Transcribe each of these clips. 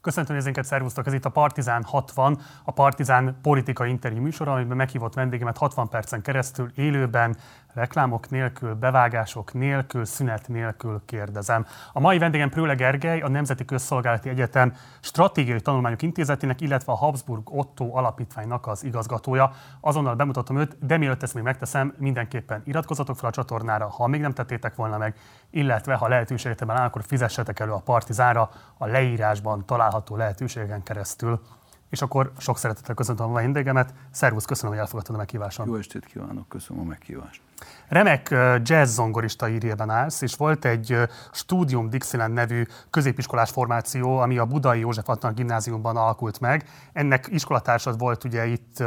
Köszöntöm nézőinket, szervusztok! Ez itt a Partizán 60, a Partizán politikai interjú műsora, amiben meghívott vendégemet 60 percen keresztül élőben reklámok nélkül, bevágások nélkül, szünet nélkül kérdezem. A mai vendégem Prőle Gergely, a Nemzeti Közszolgálati Egyetem Stratégiai Tanulmányok Intézetének, illetve a Habsburg Otto Alapítványnak az igazgatója. Azonnal bemutatom őt, de mielőtt ezt még megteszem, mindenképpen iratkozzatok fel a csatornára, ha még nem tettétek volna meg, illetve ha lehetőségetekben áll, akkor fizessetek elő a Partizára a leírásban található lehetőségen keresztül. És akkor sok szeretettel köszöntöm a vendégemet. Szervusz, köszönöm, hogy elfogadtad a meghívásom. Jó estét kívánok, köszönöm a meghívást. Remek jazz zongorista írjében állsz, és volt egy Studium Dixieland nevű középiskolás formáció, ami a Budai József Attila gimnáziumban alakult meg. Ennek iskolatársad volt ugye itt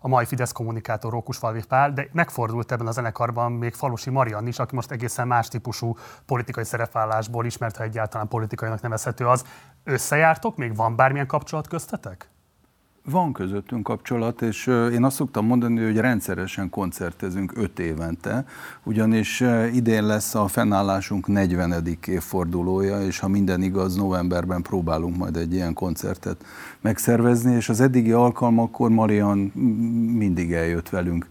a mai Fidesz kommunikátor Rókusfalvi Pál, de megfordult ebben a zenekarban még Falusi Marian is, aki most egészen más típusú politikai szerepvállásból ismert, ha egyáltalán politikainak nevezhető az. Összejártok? Még van bármilyen kapcsolat köztetek? Van közöttünk kapcsolat, és én azt szoktam mondani, hogy rendszeresen koncertezünk öt évente, ugyanis idén lesz a fennállásunk 40. évfordulója, és ha minden igaz, novemberben próbálunk majd egy ilyen koncertet megszervezni, és az eddigi alkalmakkor Marian mindig eljött velünk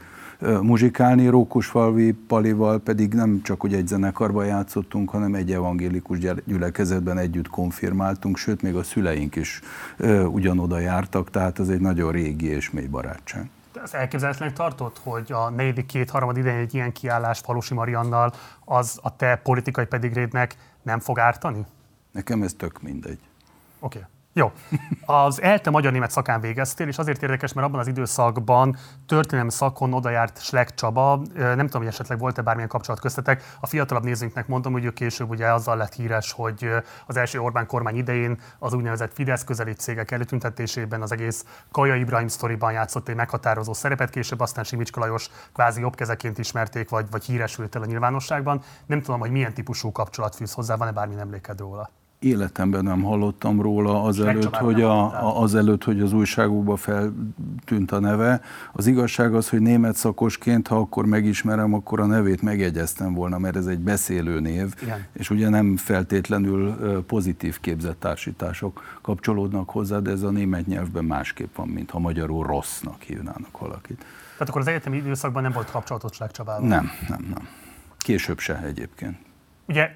muzsikálni. Rókusfalvi Palival pedig nem csak hogy egy zenekarban játszottunk, hanem egy evangélikus gyülekezetben együtt konfirmáltunk, sőt még a szüleink is ugyanoda jártak, tehát ez egy nagyon régi és mély barátság. Ez elképzelhetőnek tartott, hogy a negyedik két harmad idején egy ilyen kiállás Falusi Mariannal az a te politikai pedigrédnek nem fog ártani? Nekem ez tök mindegy. Oké. Okay. Jó. Az ELTE magyar-német szakán végeztél, és azért érdekes, mert abban az időszakban történelmi szakon oda járt Slek Csaba. Nem tudom, hogy esetleg volt-e bármilyen kapcsolat köztetek. A fiatalabb nézőnknek mondom, hogy ő később ugye azzal lett híres, hogy az első Orbán kormány idején az úgynevezett Fidesz közeli cégek előtüntetésében az egész Kaja Ibrahim sztoriban játszott egy meghatározó szerepet, később aztán Simicska Lajos kvázi jobbkezeként ismerték, vagy, vagy híresült el a nyilvánosságban. Nem tudom, hogy milyen típusú kapcsolat fűz hozzá, van-e bármi emléked róla? Életemben nem hallottam róla azelőtt, hogy, a, a, azelőtt, hogy az újságokban feltűnt a neve. Az igazság az, hogy német szakosként, ha akkor megismerem, akkor a nevét megjegyeztem volna, mert ez egy beszélő név, Igen. és ugye nem feltétlenül pozitív képzett társítások kapcsolódnak hozzá, de ez a német nyelvben másképp van, mint ha magyarul rossznak hívnának valakit. Tehát akkor az egyetemi időszakban nem volt kapcsolatot Csabával? Nem, nem, nem. Később se egyébként. Ugye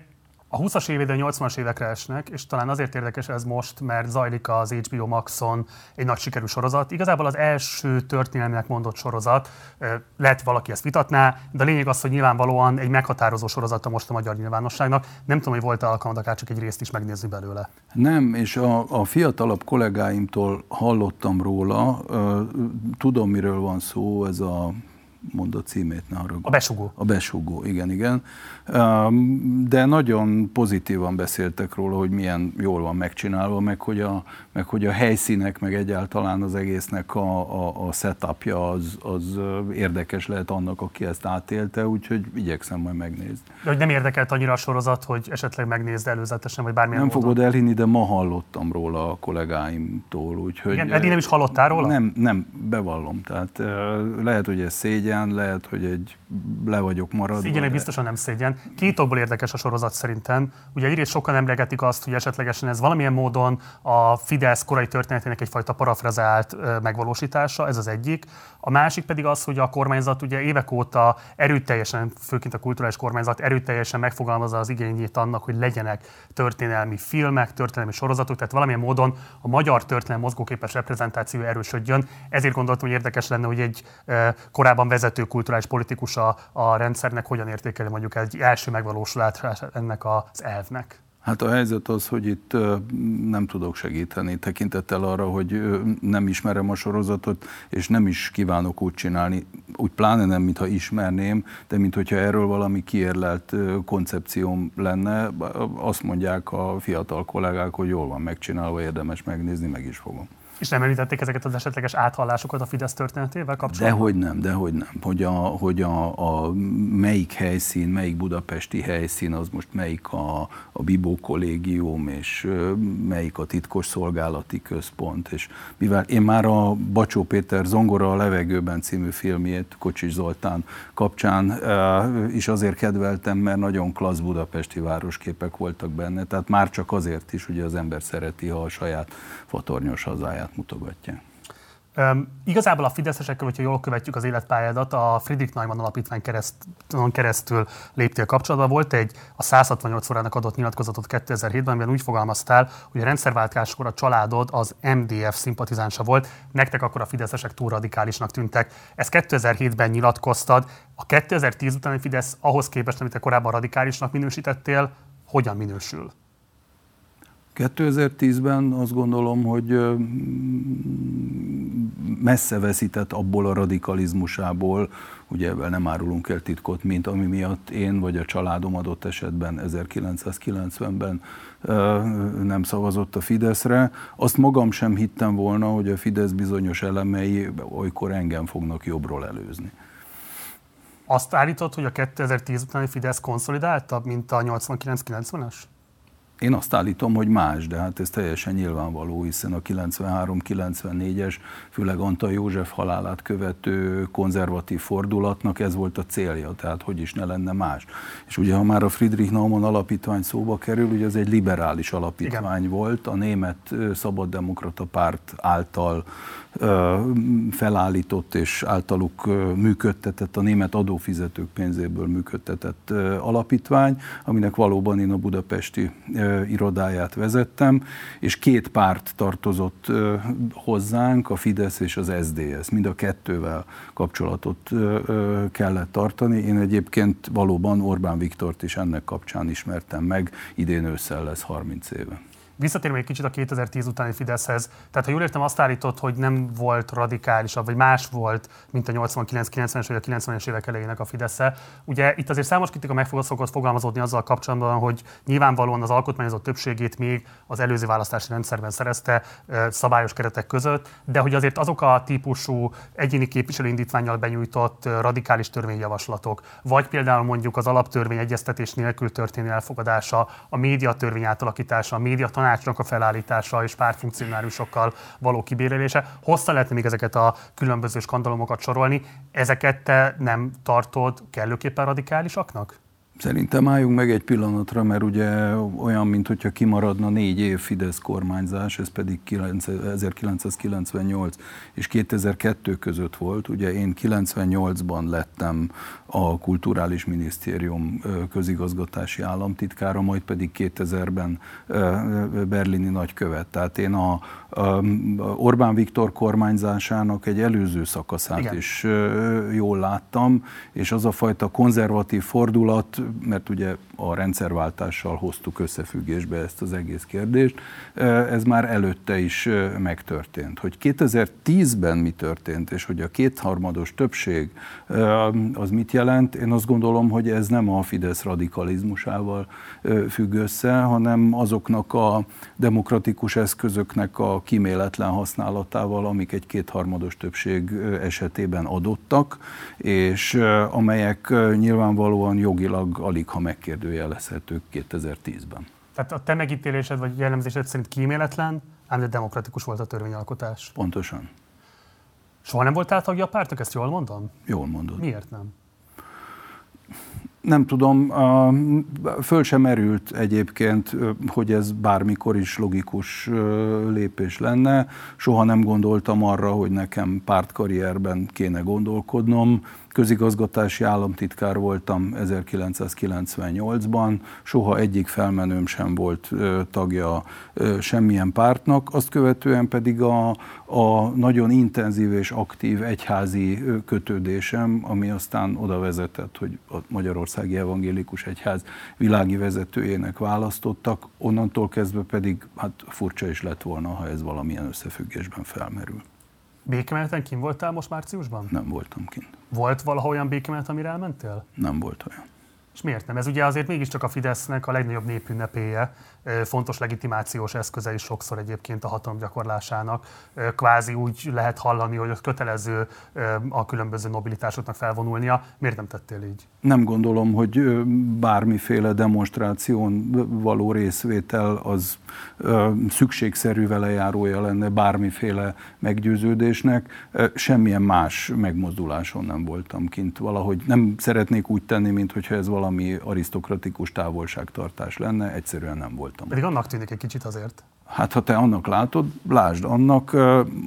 a 20-as évédől 80-as évekre esnek, és talán azért érdekes ez most, mert zajlik az HBO Maxon egy nagy sikerű sorozat. Igazából az első történelminek mondott sorozat, lehet valaki ezt vitatná, de a lényeg az, hogy nyilvánvalóan egy meghatározó sorozata most a magyar nyilvánosságnak. Nem tudom, hogy volt-e alkalmad akár csak egy részt is megnézni belőle. Nem, és a, a fiatalabb kollégáimtól hallottam róla, tudom, miről van szó, ez a mond a címét, ne haragudj. A besugó. A besugó, igen, igen. De nagyon pozitívan beszéltek róla, hogy milyen jól van megcsinálva, meg hogy a, meg hogy a helyszínek, meg egyáltalán az egésznek a, a, a setupja az, az érdekes lehet annak, aki ezt átélte, úgyhogy igyekszem majd megnézni. De hogy nem érdekelt annyira a sorozat, hogy esetleg megnézd előzetesen, vagy bármilyen Nem módon? fogod elhinni, de ma hallottam róla a kollégáimtól, úgyhogy... Igen, eddig nem is hallottál róla? Nem, nem, bevallom. Tehát lehet, hogy ez szégyen, lehet, hogy egy le vagyok maradva. Szégyen de... biztosan nem szégyen. Két okból érdekes a sorozat szerintem. Ugye egyrészt sokan emlegetik azt, hogy esetlegesen ez valamilyen módon a Fidesz korai történetének egyfajta parafrazált megvalósítása, ez az egyik. A másik pedig az, hogy a kormányzat ugye évek óta erőteljesen, főként a kulturális kormányzat erőteljesen megfogalmazza az igényét annak, hogy legyenek történelmi filmek, történelmi sorozatok, tehát valamilyen módon a magyar történelmi mozgóképes reprezentáció erősödjön. Ezért gondoltam, hogy érdekes lenne, hogy egy korábban vezető kulturális politikus a, rendszernek hogyan értékeli mondjuk egy első megvalósulását ennek az elvnek. Hát a helyzet az, hogy itt nem tudok segíteni tekintettel arra, hogy nem ismerem a sorozatot, és nem is kívánok úgy csinálni, úgy pláne nem, mintha ismerném, de mint hogyha erről valami kiérlelt koncepcióm lenne, azt mondják a fiatal kollégák, hogy jól van megcsinálva, érdemes megnézni, meg is fogom. És nem említették ezeket az esetleges áthallásokat a Fidesz történetével kapcsolatban? Dehogy nem, dehogy nem. Hogy a, hogy a, a melyik helyszín, melyik budapesti helyszín, az most melyik a, a Bibó kollégium, és melyik a titkos szolgálati központ. És mivel én már a Bacsó Péter Zongora a levegőben című filmjét Kocsis Zoltán kapcsán is azért kedveltem, mert nagyon klassz budapesti városképek voltak benne. Tehát már csak azért is, hogy az ember szereti, ha a saját fatornyos hazáját mutogatja. Um, igazából a fideszesekkel, hogyha jól követjük az életpályádat, a Friedrich Neumann alapítvány kereszt, keresztül léptél kapcsolatba. Volt egy a 168 órának adott nyilatkozatot 2007-ben, amiben úgy fogalmaztál, hogy a rendszerváltáskor a családod az MDF szimpatizánsa volt, nektek akkor a fideszesek túl radikálisnak tűntek. Ezt 2007-ben nyilatkoztad. A 2010 utáni Fidesz ahhoz képest, amit te korábban radikálisnak minősítettél, hogyan minősül? 2010-ben azt gondolom, hogy messze veszített abból a radikalizmusából, ugye ebben nem árulunk el titkot, mint ami miatt én vagy a családom adott esetben 1990-ben nem szavazott a Fideszre. Azt magam sem hittem volna, hogy a Fidesz bizonyos elemei olykor engem fognak jobbról előzni. Azt állított, hogy a 2010 utáni Fidesz konszolidáltabb, mint a 89-90-es? Én azt állítom, hogy más, de hát ez teljesen nyilvánvaló, hiszen a 93-94-es, főleg Antal József halálát követő konzervatív fordulatnak ez volt a célja, tehát hogy is ne lenne más. És ugye, ha már a Friedrich Naumann alapítvány szóba kerül, ugye ez egy liberális alapítvány Igen. volt, a német szabaddemokrata párt által felállított és általuk működtetett, a német adófizetők pénzéből működtetett alapítvány, aminek valóban én a budapesti irodáját vezettem, és két párt tartozott hozzánk, a Fidesz és az SDS. Mind a kettővel kapcsolatot kellett tartani. Én egyébként valóban Orbán Viktort is ennek kapcsán ismertem meg, idén ősszel lesz 30 éve. Visszatérve egy kicsit a 2010 utáni Fideszhez, tehát ha jól értem, azt állított, hogy nem volt radikálisabb, vagy más volt, mint a 89-90-es vagy a 90-es évek elejének a fidesz. Ugye itt azért számos kritika meg szokott fogalmazódni azzal kapcsolatban, hogy nyilvánvalóan az alkotmányozott többségét még az előző választási rendszerben szerezte szabályos keretek között, de hogy azért azok a típusú egyéni képviselőindítványjal benyújtott radikális törvényjavaslatok, vagy például mondjuk az alaptörvény egyeztetés nélkül történő elfogadása, a médiatörvény átalakítása, a média tanácsnak a felállítása és pártfunkcionáriusokkal való kibérelése. Hosszan lehetne még ezeket a különböző skandalomokat sorolni. Ezeket te nem tartod kellőképpen radikálisaknak? Szerintem álljunk meg egy pillanatra, mert ugye olyan, mint hogyha kimaradna négy év Fidesz kormányzás, ez pedig 1998 és 2002 között volt. Ugye én 98-ban lettem a Kulturális Minisztérium közigazgatási államtitkára, majd pedig 2000-ben berlini nagykövet. Tehát én a, Orbán Viktor kormányzásának egy előző szakaszát Igen. is jól láttam, és az a fajta konzervatív fordulat, mert ugye a rendszerváltással hoztuk összefüggésbe ezt az egész kérdést, ez már előtte is megtörtént. Hogy 2010-ben mi történt, és hogy a kétharmados többség az mit jelent, én azt gondolom, hogy ez nem a Fidesz radikalizmusával függ össze, hanem azoknak a demokratikus eszközöknek a kiméletlen használatával, amik egy kétharmados többség esetében adottak, és amelyek nyilvánvalóan jogilag alig ha megkérdőjelezhetők 2010-ben. Tehát a te megítélésed vagy jellemzésed szerint kíméletlen, ám de demokratikus volt a törvényalkotás. Pontosan. Soha nem voltál tagja a pártok, ezt jól mondom? Jól mondod. Miért nem? Nem tudom, föl sem merült egyébként, hogy ez bármikor is logikus lépés lenne. Soha nem gondoltam arra, hogy nekem pártkarrierben kéne gondolkodnom közigazgatási államtitkár voltam 1998-ban, soha egyik felmenőm sem volt tagja semmilyen pártnak, azt követően pedig a, a nagyon intenzív és aktív egyházi kötődésem, ami aztán oda vezetett, hogy a Magyarországi Evangélikus Egyház világi vezetőjének választottak, onnantól kezdve pedig hát furcsa is lett volna, ha ez valamilyen összefüggésben felmerül. Békemeneten kim voltál most márciusban? Nem voltam kint. Volt valaha olyan békemenet, amire elmentél? Nem volt olyan. És miért nem? Ez ugye azért mégiscsak a Fidesznek a legnagyobb népünnepéje, fontos legitimációs eszköze is sokszor egyébként a hatalom gyakorlásának. Kvázi úgy lehet hallani, hogy az kötelező a különböző nobilitásoknak felvonulnia. Miért nem tettél így? Nem gondolom, hogy bármiféle demonstráción való részvétel az szükségszerű velejárója lenne bármiféle meggyőződésnek. Semmilyen más megmozduláson nem voltam kint. Valahogy nem szeretnék úgy tenni, mintha ez valami arisztokratikus távolságtartás lenne, egyszerűen nem volt voltam. Pedig annak tűnik egy kicsit azért. Hát ha te annak látod, lásd annak,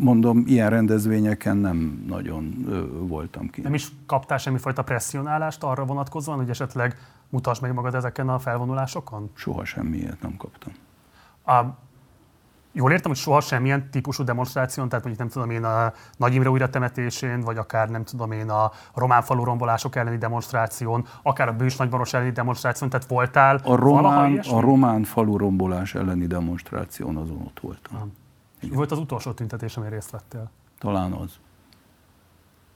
mondom, ilyen rendezvényeken nem nagyon voltam ki. Nem is kaptál semmifajta presszionálást arra vonatkozóan, hogy esetleg mutasd meg magad ezeken a felvonulásokon? Soha semmiért nem kaptam. A Jól értem, hogy soha semmilyen típusú demonstráción, tehát mondjuk nem tudom én a Nagy Imre újra temetésén, vagy akár nem tudom én a román falu rombolások elleni demonstráción, akár a Bős Nagymaros elleni demonstráción, tehát voltál a román, a román falu rombolás elleni demonstráción azon ott voltam. Volt az utolsó tüntetés, amely részt vettél? Talán az.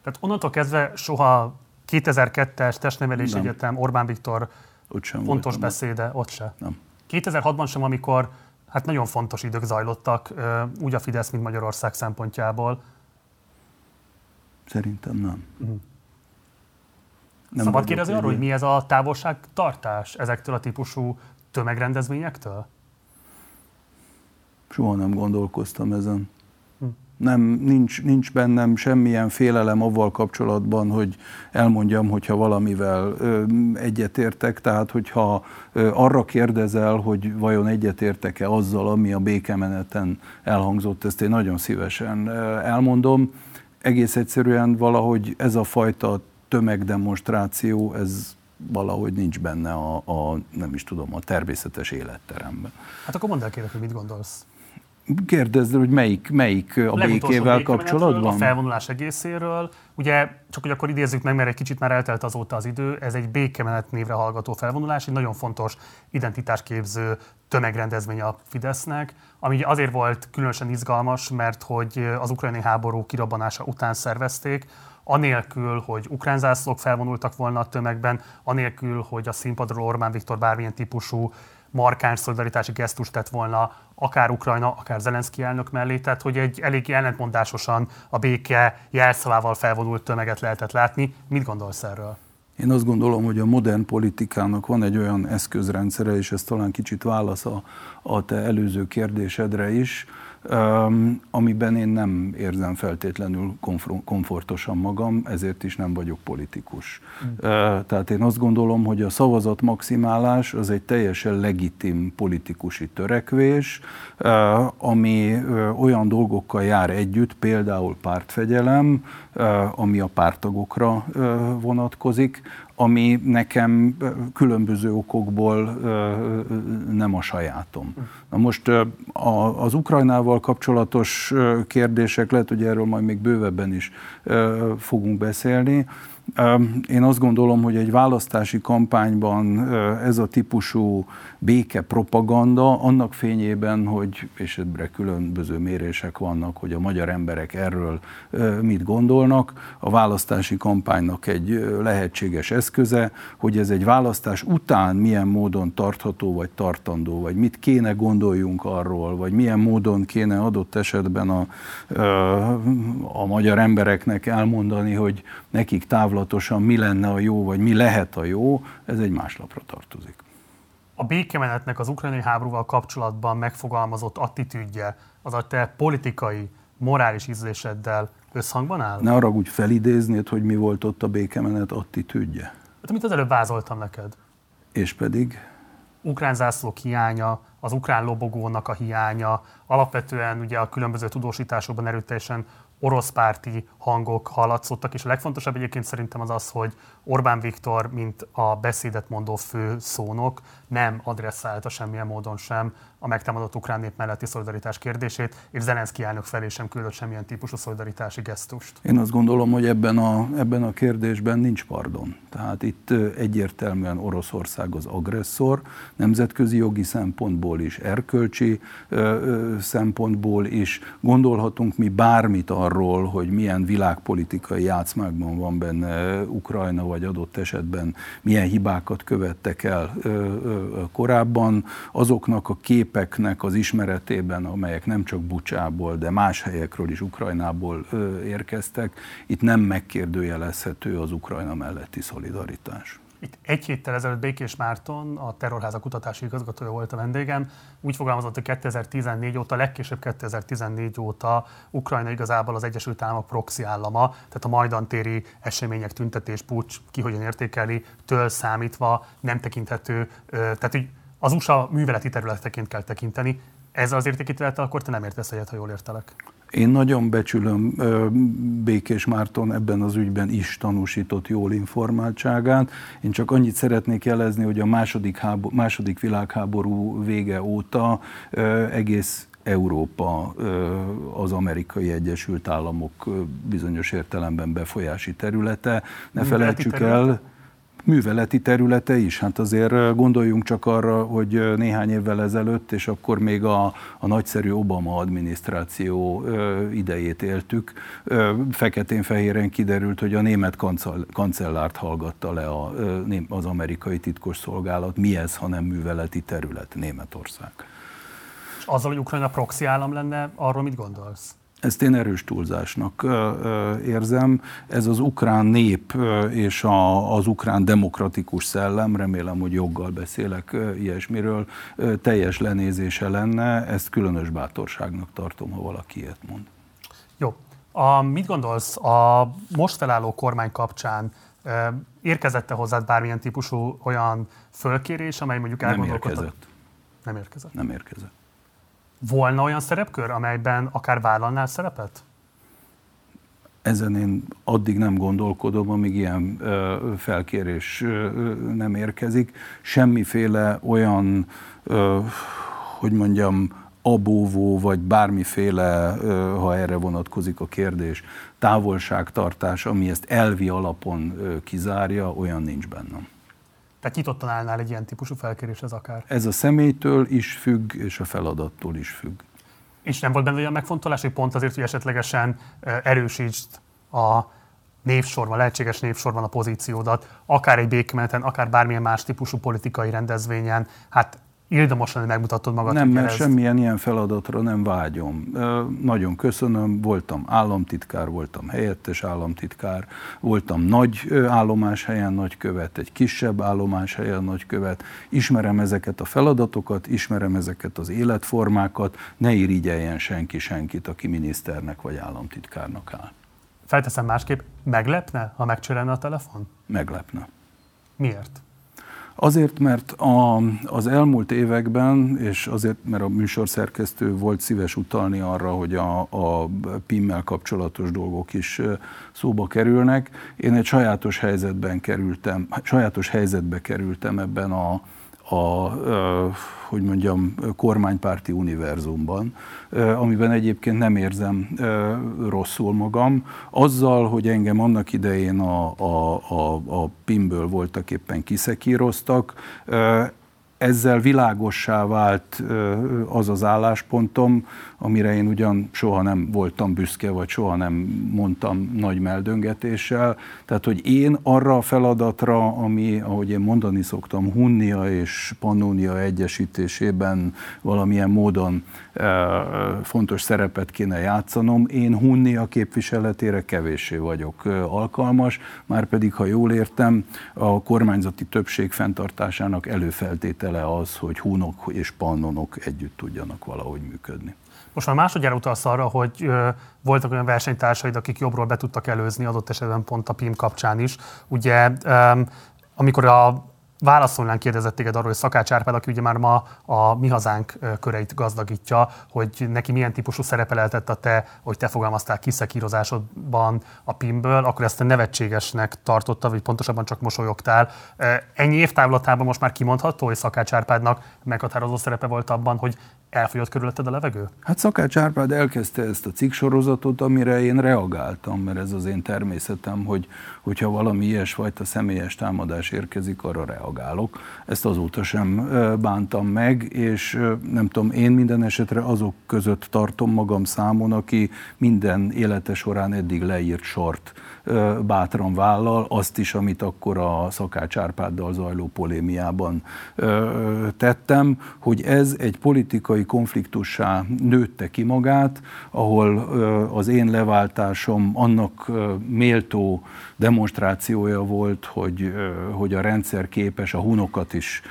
Tehát onnantól kezdve soha 2002-es Testnevelés nem. Egyetem, Orbán Viktor ott sem fontos voltam, beszéde, ott se. Nem. 2006-ban sem, amikor hát nagyon fontos idők zajlottak, úgy a Fidesz, mint Magyarország szempontjából. Szerintem nem. Uh-huh. nem Szabad kérdezni arról, hogy mi ez a távolságtartás ezektől a típusú tömegrendezvényektől? Soha nem gondolkoztam ezen nem, nincs, nincs bennem semmilyen félelem avval kapcsolatban, hogy elmondjam, hogyha valamivel egyetértek, tehát hogyha arra kérdezel, hogy vajon egyetértek-e azzal, ami a békemeneten elhangzott, ezt én nagyon szívesen elmondom. Egész egyszerűen valahogy ez a fajta tömegdemonstráció, ez valahogy nincs benne a, a nem is tudom, a természetes életteremben. Hát akkor mondd el kérlek, hogy mit gondolsz. Kérdezd, hogy melyik, melyik a, békével kapcsolatban? A felvonulás egészéről. Ugye, csak hogy akkor idézzük meg, mert egy kicsit már eltelt azóta az idő, ez egy békemenet névre hallgató felvonulás, egy nagyon fontos identitásképző tömegrendezvény a Fidesznek, ami azért volt különösen izgalmas, mert hogy az ukrajnai háború kirabbanása után szervezték, anélkül, hogy ukrán zászlók felvonultak volna a tömegben, anélkül, hogy a színpadról Orbán Viktor bármilyen típusú markáns szolidaritási gesztust tett volna akár Ukrajna, akár Zelenszky elnök mellé, tehát hogy egy elég ellentmondásosan a béke jelszavával felvonult tömeget lehetett látni. Mit gondolsz erről? Én azt gondolom, hogy a modern politikának van egy olyan eszközrendszere, és ez talán kicsit válasz a, a te előző kérdésedre is, amiben én nem érzem feltétlenül komfortosan magam, ezért is nem vagyok politikus. Mm. Tehát én azt gondolom, hogy a szavazat maximálás az egy teljesen legitim politikusi törekvés, ami olyan dolgokkal jár együtt, például pártfegyelem, ami a pártagokra vonatkozik, ami nekem különböző okokból nem a sajátom. Na most az Ukrajnával kapcsolatos kérdések, lehet, hogy erről majd még bővebben is fogunk beszélni, én azt gondolom, hogy egy választási kampányban ez a típusú béke propaganda, annak fényében, hogy, és ebbre különböző mérések vannak, hogy a magyar emberek erről mit gondolnak, a választási kampánynak egy lehetséges eszköze, hogy ez egy választás után milyen módon tartható vagy tartandó, vagy mit kéne gondoljunk arról, vagy milyen módon kéne adott esetben a, a magyar embereknek elmondani, hogy nekik távlatosan mi lenne a jó, vagy mi lehet a jó, ez egy más lapra tartozik a békemenetnek az ukrajnai háborúval kapcsolatban megfogalmazott attitűdje az a te politikai, morális ízléseddel összhangban áll? Ne arra úgy felidéznéd, hogy mi volt ott a békemenet attitűdje. Hát, amit az előbb vázoltam neked. És pedig? Ukrán zászlók hiánya, az ukrán lobogónak a hiánya, alapvetően ugye a különböző tudósításokban erőteljesen orosz párti hangok hallatszottak, és a legfontosabb egyébként szerintem az az, hogy Orbán Viktor, mint a beszédet mondó fő szónok, nem adresszálta semmilyen módon sem a megtámadott ukrán nép melletti szolidaritás kérdését, és Zelenszky elnök felé sem küldött semmilyen típusú szolidaritási gesztust. Én azt gondolom, hogy ebben a, ebben a kérdésben nincs pardon. Tehát itt egyértelműen Oroszország az agresszor, nemzetközi jogi szempontból is, erkölcsi ö, ö, szempontból is. Gondolhatunk mi bármit arról, hogy milyen világpolitikai játszmákban van benne Ukrajna, vagy adott esetben milyen hibákat követtek el korábban, azoknak a képeknek az ismeretében, amelyek nem csak Bucsából, de más helyekről is Ukrajnából érkeztek, itt nem megkérdőjelezhető az Ukrajna melletti szolidaritás. Itt egy héttel ezelőtt Békés Márton, a Terrorháza kutatási igazgatója volt a vendégem, úgy fogalmazott, hogy 2014 óta, legkésőbb 2014 óta Ukrajna igazából az Egyesült Államok proxy állama, tehát a majdantéri események, tüntetés, pucs, ki hogyan értékeli, től számítva nem tekinthető, tehát hogy az USA műveleti területeként kell tekinteni. Ez az értékítélettel akkor te nem értesz egyet, ha jól értelek. Én nagyon becsülöm Békés Márton ebben az ügyben is tanúsított jól informáltságát. Én csak annyit szeretnék jelezni, hogy a második, háború, második világháború vége óta egész Európa az amerikai Egyesült Államok bizonyos értelemben befolyási területe. Ne felejtsük el, műveleti területe is. Hát azért gondoljunk csak arra, hogy néhány évvel ezelőtt, és akkor még a, a nagyszerű Obama adminisztráció idejét éltük, feketén-fehéren kiderült, hogy a német kancellárt hallgatta le a, az amerikai titkos szolgálat. Mi ez, hanem műveleti terület Németország? És azzal, hogy Ukrajna proxy állam lenne, arról mit gondolsz? Ezt én erős túlzásnak érzem. Ez az ukrán nép és az ukrán demokratikus szellem, remélem, hogy joggal beszélek ilyesmiről, teljes lenézése lenne. Ezt különös bátorságnak tartom, ha valaki ilyet mond. Jó. A, mit gondolsz a most felálló kormány kapcsán? Érkezette hozzád bármilyen típusú olyan fölkérés, amely mondjuk elgondolkodott? Nem érkezett. Nem érkezett. Nem érkezett. Volna olyan szerepkör, amelyben akár vállalnál szerepet? Ezen én addig nem gondolkodom, amíg ilyen felkérés nem érkezik. Semmiféle olyan, hogy mondjam, abóvó, vagy bármiféle, ha erre vonatkozik a kérdés, távolságtartás, ami ezt elvi alapon kizárja, olyan nincs bennem. Tehát nyitottan állnál egy ilyen típusú felkéréshez akár? Ez a személytől is függ, és a feladattól is függ. És nem volt benne olyan megfontolás, hogy pont azért, hogy esetlegesen erősítsd a névsorban, lehetséges névsorban a pozíciódat, akár egy békemeneten, akár bármilyen más típusú politikai rendezvényen, hát Ildomos lenne megmutatod magad. Nem, mert semmilyen ilyen feladatra nem vágyom. Nagyon köszönöm, voltam államtitkár, voltam helyettes államtitkár, voltam nagy állomáshelyen nagykövet, egy kisebb állomáshelyen nagykövet. Ismerem ezeket a feladatokat, ismerem ezeket az életformákat, ne irigyeljen senki senkit, aki miniszternek vagy államtitkárnak áll. Felteszem másképp, meglepne, ha megcsörelne a telefon? Meglepne. Miért? Azért, mert a, az elmúlt években, és azért, mert a műsorszerkesztő volt szíves utalni arra, hogy a, a PIM-mel kapcsolatos dolgok is szóba kerülnek, én egy sajátos helyzetben kerültem, sajátos helyzetbe kerültem ebben a, a, hogy mondjam, kormánypárti univerzumban, amiben egyébként nem érzem rosszul magam. Azzal, hogy engem annak idején a, a, a, a PIM-ből voltak éppen kiszekíroztak, ezzel világossá vált az az álláspontom, amire én ugyan soha nem voltam büszke, vagy soha nem mondtam nagy meldöngetéssel. Tehát, hogy én arra a feladatra, ami, ahogy én mondani szoktam, Hunnia és Pannonia egyesítésében valamilyen módon fontos szerepet kéne játszanom, én Hunnia képviseletére kevéssé vagyok alkalmas, már pedig, ha jól értem, a kormányzati többség fenntartásának előfeltétele az, hogy hunok és pannonok együtt tudjanak valahogy működni. Most már másodjára utalsz arra, hogy ö, voltak olyan versenytársaid, akik jobbról be tudtak előzni, adott esetben pont a PIM kapcsán is. Ugye, ö, amikor a válaszolnán kérdezett téged arról, hogy Szakács Árpád, aki ugye már ma a Mi Hazánk köreit gazdagítja, hogy neki milyen típusú szerepe lehetett a te, hogy te fogalmaztál kiszekírozásodban a PIM-ből, akkor ezt a nevetségesnek tartotta, vagy pontosabban csak mosolyogtál. Ennyi évtávlatában most már kimondható, hogy Szakács Árpádnak meghatározó szerepe volt abban, hogy elfogyott körülötted a levegő? Hát Szakács Árpád elkezdte ezt a cikksorozatot, amire én reagáltam, mert ez az én természetem, hogy hogyha valami ilyesfajta személyes támadás érkezik, arra reagálok. Ezt azóta sem bántam meg, és nem tudom, én minden esetre azok között tartom magam számon, aki minden élete során eddig leírt sort bátran vállal, azt is, amit akkor a Szakács Árpáddal zajló polémiában tettem, hogy ez egy politikai konfliktussá nőtte ki magát, ahol az én leváltásom annak méltó demonstrációja volt, hogy, hogy a rendszer képes a hunokat is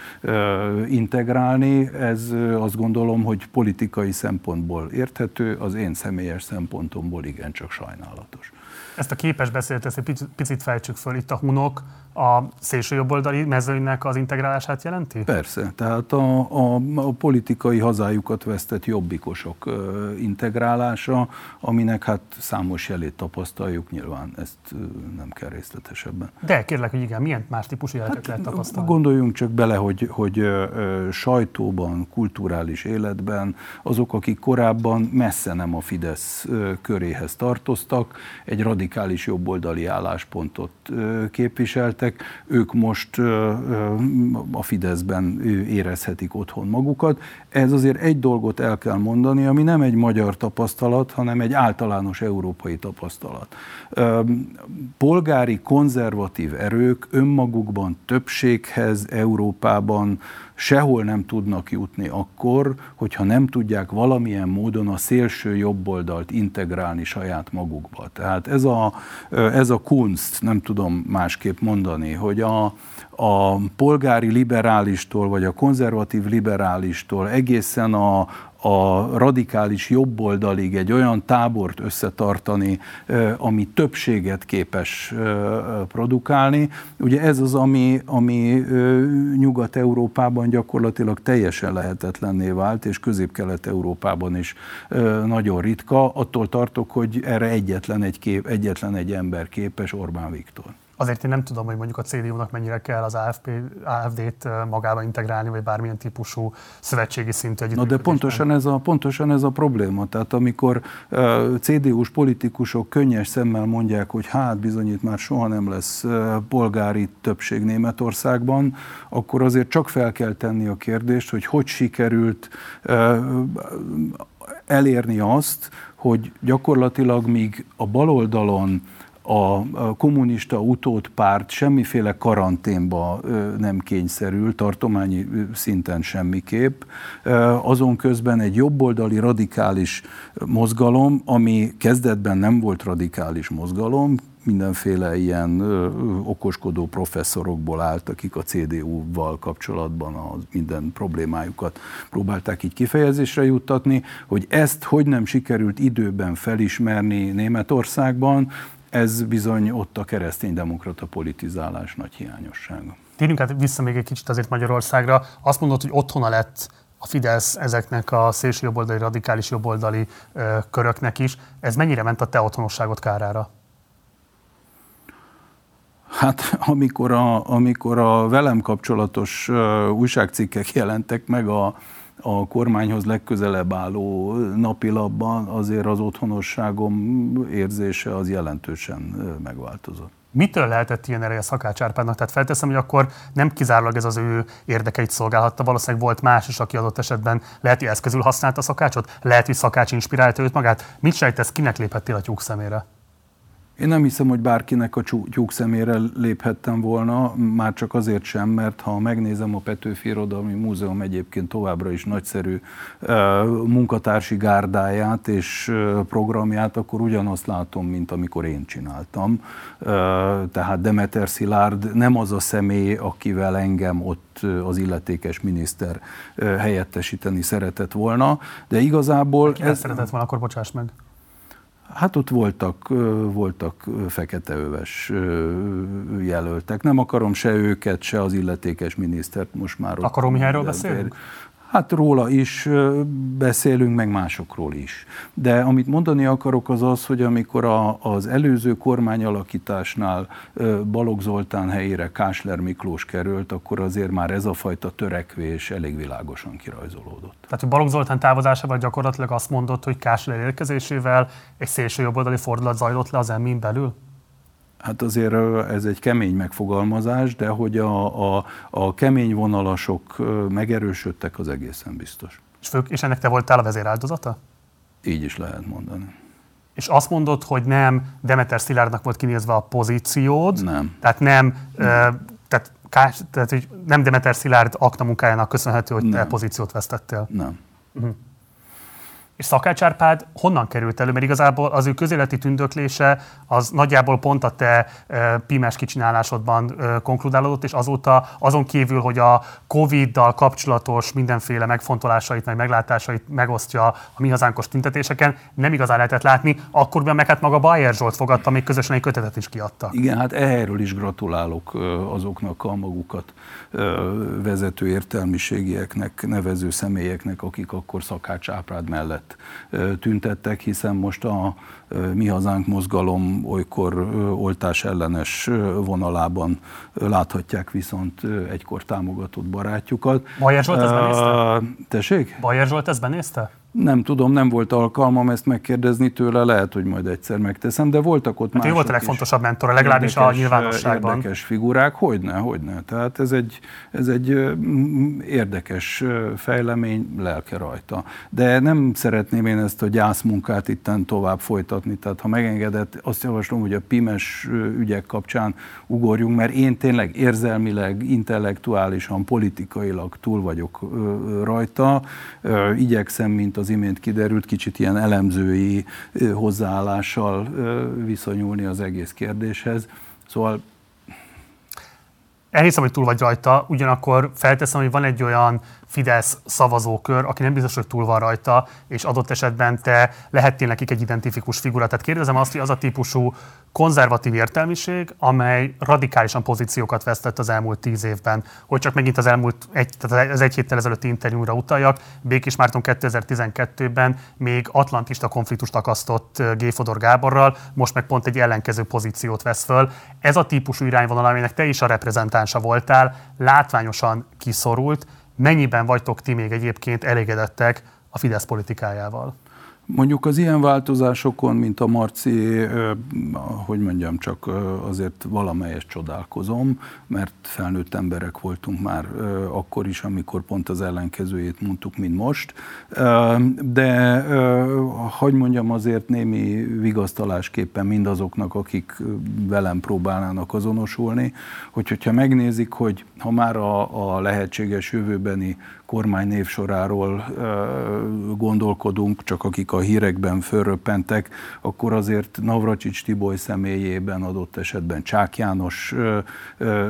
integrálni. Ez azt gondolom, hogy politikai szempontból érthető, az én személyes szempontomból igencsak sajnálatos. Ezt a képes beszélt, ezt egy picit fejtsük föl. Itt a hunok a szélső jobboldali mezőnynek az integrálását jelenti? Persze, tehát a, a, a politikai hazájukat vesztett jobbikosok integrálása, aminek hát számos jelét tapasztaljuk, nyilván ezt nem kell részletesebben. De kérlek, hogy igen, milyen más típusú jeleket hát, lehet tapasztalni? Gondoljunk csak bele, hogy, hogy sajtóban, kulturális életben azok, akik korábban messze nem a Fidesz köréhez tartoztak, egy radikális jobboldali álláspontot képviseltek, emberek, ők most a Fideszben érezhetik otthon magukat. Ez azért egy dolgot el kell mondani, ami nem egy magyar tapasztalat, hanem egy általános európai tapasztalat. Polgári konzervatív erők önmagukban többséghez Európában sehol nem tudnak jutni akkor, hogyha nem tudják valamilyen módon a szélső jobboldalt integrálni saját magukba. Tehát ez a, ez a kunst, nem tudom másképp mondani, hogy a, a polgári liberálistól, vagy a konzervatív liberálistól egészen a, a radikális jobboldalig egy olyan tábort összetartani, ami többséget képes produkálni. Ugye ez az, ami, ami Nyugat-Európában gyakorlatilag teljesen lehetetlenné vált, és Közép-Kelet-Európában is nagyon ritka. Attól tartok, hogy erre egyetlen egy, kép, egyetlen egy ember képes, Orbán Viktor. Azért én nem tudom, hogy mondjuk a CDU-nak mennyire kell az AFP, AFD-t magába integrálni, vagy bármilyen típusú szövetségi szintű Na de pontosan ez, a, pontosan ez a probléma. Tehát amikor uh, CDU-s politikusok könnyes szemmel mondják, hogy hát bizonyít már soha nem lesz uh, polgári többség Németországban, akkor azért csak fel kell tenni a kérdést, hogy hogy sikerült uh, elérni azt, hogy gyakorlatilag míg a baloldalon a kommunista utódpárt semmiféle karanténba nem kényszerül, tartományi szinten semmiképp. Azon közben egy jobboldali radikális mozgalom, ami kezdetben nem volt radikális mozgalom, mindenféle ilyen okoskodó professzorokból állt, akik a CDU-val kapcsolatban a minden problémájukat próbálták így kifejezésre juttatni, hogy ezt hogy nem sikerült időben felismerni Németországban, ez bizony ott a kereszténydemokrata politizálás nagy hiányossága. Térjünk át vissza még egy kicsit azért Magyarországra. Azt mondod, hogy otthona lett a Fidesz ezeknek a szélső jobboldali, radikális jobboldali ö, köröknek is. Ez mennyire ment a te otthonosságot kárára? Hát amikor a, amikor a velem kapcsolatos újságcikkek jelentek meg a, a kormányhoz legközelebb álló napilapban azért az otthonosságom érzése az jelentősen megváltozott. Mitől lehetett ilyen ereje Szakács Árpádnak? Tehát felteszem, hogy akkor nem kizárólag ez az ő érdekeit szolgálhatta, valószínűleg volt más is, aki adott esetben lehet, hogy eszközül használta Szakácsot, lehet, hogy Szakács inspirálta őt magát. Mit sejtesz, kinek léphettél a tyúk szemére? Én nem hiszem, hogy bárkinek a tyúk szemére léphettem volna, már csak azért sem, mert ha megnézem a Petőfi Irodalmi Múzeum egyébként továbbra is nagyszerű munkatársi gárdáját és programját, akkor ugyanazt látom, mint amikor én csináltam. Tehát Demeter Szilárd nem az a személy, akivel engem ott az illetékes miniszter helyettesíteni szeretett volna, de igazából... Ki ez... szeretett volna, akkor bocsáss meg. Hát ott voltak, voltak feketeöves jelöltek. Nem akarom se őket, se az illetékes minisztert most már. Akarom Mihályról beszélünk? Hát róla is beszélünk, meg másokról is. De amit mondani akarok az az, hogy amikor a, az előző kormányalakításnál Balogh Zoltán helyére Kásler Miklós került, akkor azért már ez a fajta törekvés elég világosan kirajzolódott. Tehát, hogy Balogh Zoltán távozásával gyakorlatilag azt mondott, hogy Kásler érkezésével egy szélső jobboldali fordulat zajlott le az emmin belül? Hát azért ez egy kemény megfogalmazás, de hogy a, a, a kemény vonalasok megerősödtek, az egészen biztos. És, fő, és ennek te voltál a vezéráldozata? Így is lehet mondani. És azt mondod, hogy nem Demeter Szilárdnak volt kinézve a pozíciód. Nem. Tehát nem, nem. tehát, tehát hogy nem Demeter Szilárd akta munkájának köszönhető, hogy nem. te pozíciót vesztettél. Nem. Uh-huh. És Szakács Árpád honnan került elő? Mert igazából az ő közéleti tündöklése az nagyjából pont a te e, pimes kicsinálásodban e, konkludálódott, és azóta azon kívül, hogy a Covid-dal kapcsolatos mindenféle megfontolásait, meg meglátásait megosztja a mi hazánkos tüntetéseken, nem igazán lehetett látni. Akkor meg hát maga Bayer Zsolt fogadta, még közösen egy kötetet is kiadta. Igen, hát erről is gratulálok azoknak a magukat vezető értelmiségieknek, nevező személyeknek, akik akkor Szakács Árpád mellett tüntettek, hiszen most a Mi Hazánk mozgalom olykor oltás ellenes vonalában láthatják viszont egykor támogatott barátjukat. Bajer Zsolt ezt benézte? Tessék? Bajer Zsolt ezt benézte? Nem tudom, nem volt alkalmam ezt megkérdezni tőle, lehet, hogy majd egyszer megteszem, de voltak ott hát mások volt a legfontosabb mentor, legalábbis érdekes, a nyilvánosságban. Érdekes figurák, hogyne, hogyne. Tehát ez egy, ez egy érdekes fejlemény, lelke rajta. De nem szeretném én ezt a gyászmunkát itten tovább folytatni, tehát ha megengedett, azt javaslom, hogy a pimes ügyek kapcsán ugorjunk, mert én tényleg érzelmileg, intellektuálisan, politikailag túl vagyok rajta. Igyekszem, mint az imént kiderült, kicsit ilyen elemzői hozzáállással viszonyulni az egész kérdéshez. Szóval Elhiszem, hogy túl vagy rajta, ugyanakkor felteszem, hogy van egy olyan Fidesz szavazókör, aki nem biztos, hogy túl van rajta, és adott esetben te lehettél nekik egy identifikus figura. Tehát kérdezem azt, hogy az a típusú konzervatív értelmiség, amely radikálisan pozíciókat vesztett az elmúlt tíz évben. Hogy csak megint az elmúlt egy, tehát az egy héttel ezelőtti interjúra utaljak, Békés Márton 2012-ben még atlantista konfliktust akasztott G. Fodor Gáborral, most meg pont egy ellenkező pozíciót vesz föl. Ez a típusú irányvonal, aminek te is a reprezentánsa voltál, látványosan kiszorult. Mennyiben vagytok ti még egyébként elégedettek a Fidesz politikájával? Mondjuk az ilyen változásokon, mint a Marci, hogy mondjam, csak azért valamelyes csodálkozom, mert felnőtt emberek voltunk már akkor is, amikor pont az ellenkezőjét mondtuk, mint most. De, hogy mondjam, azért némi vigasztalásképpen mindazoknak, akik velem próbálnának azonosulni, hogy hogyha megnézik, hogy ha már a, a lehetséges jövőbeni kormány névsoráról gondolkodunk, csak akik a hírekben fölröppentek, akkor azért Navracsics Tiboly személyében, adott esetben Csák János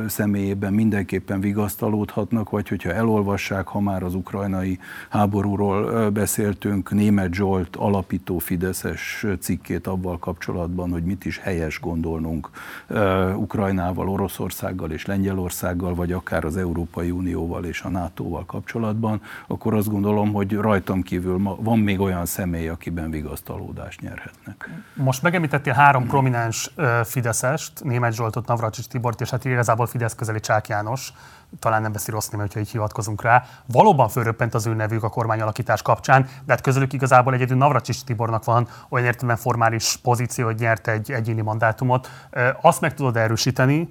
személyében mindenképpen vigasztalódhatnak, vagy hogyha elolvassák, ha már az ukrajnai háborúról beszéltünk, Német Zsolt alapító Fideszes cikkét abban kapcsolatban, hogy mit is helyes gondolnunk Ukrajnával, Oroszországgal és Lengyelországgal, vagy akár az Európai Unióval és a NATO-val kapcsolatban kapcsolatban, akkor azt gondolom, hogy rajtam kívül van még olyan személy, akiben vigasztalódást nyerhetnek. Most megemlítettél három prominens Fideszest, Német Zsoltot, Navracsics Tibort, és hát igazából Fidesz közeli Csák János, talán nem beszél rossz német, hogyha így hivatkozunk rá. Valóban fölröppent az ő nevük a kormányalakítás kapcsán, de hát közülük igazából egyedül Navracsics Tibornak van olyan értelemben formális pozíció, hogy nyert egy egyéni mandátumot. Azt meg tudod erősíteni,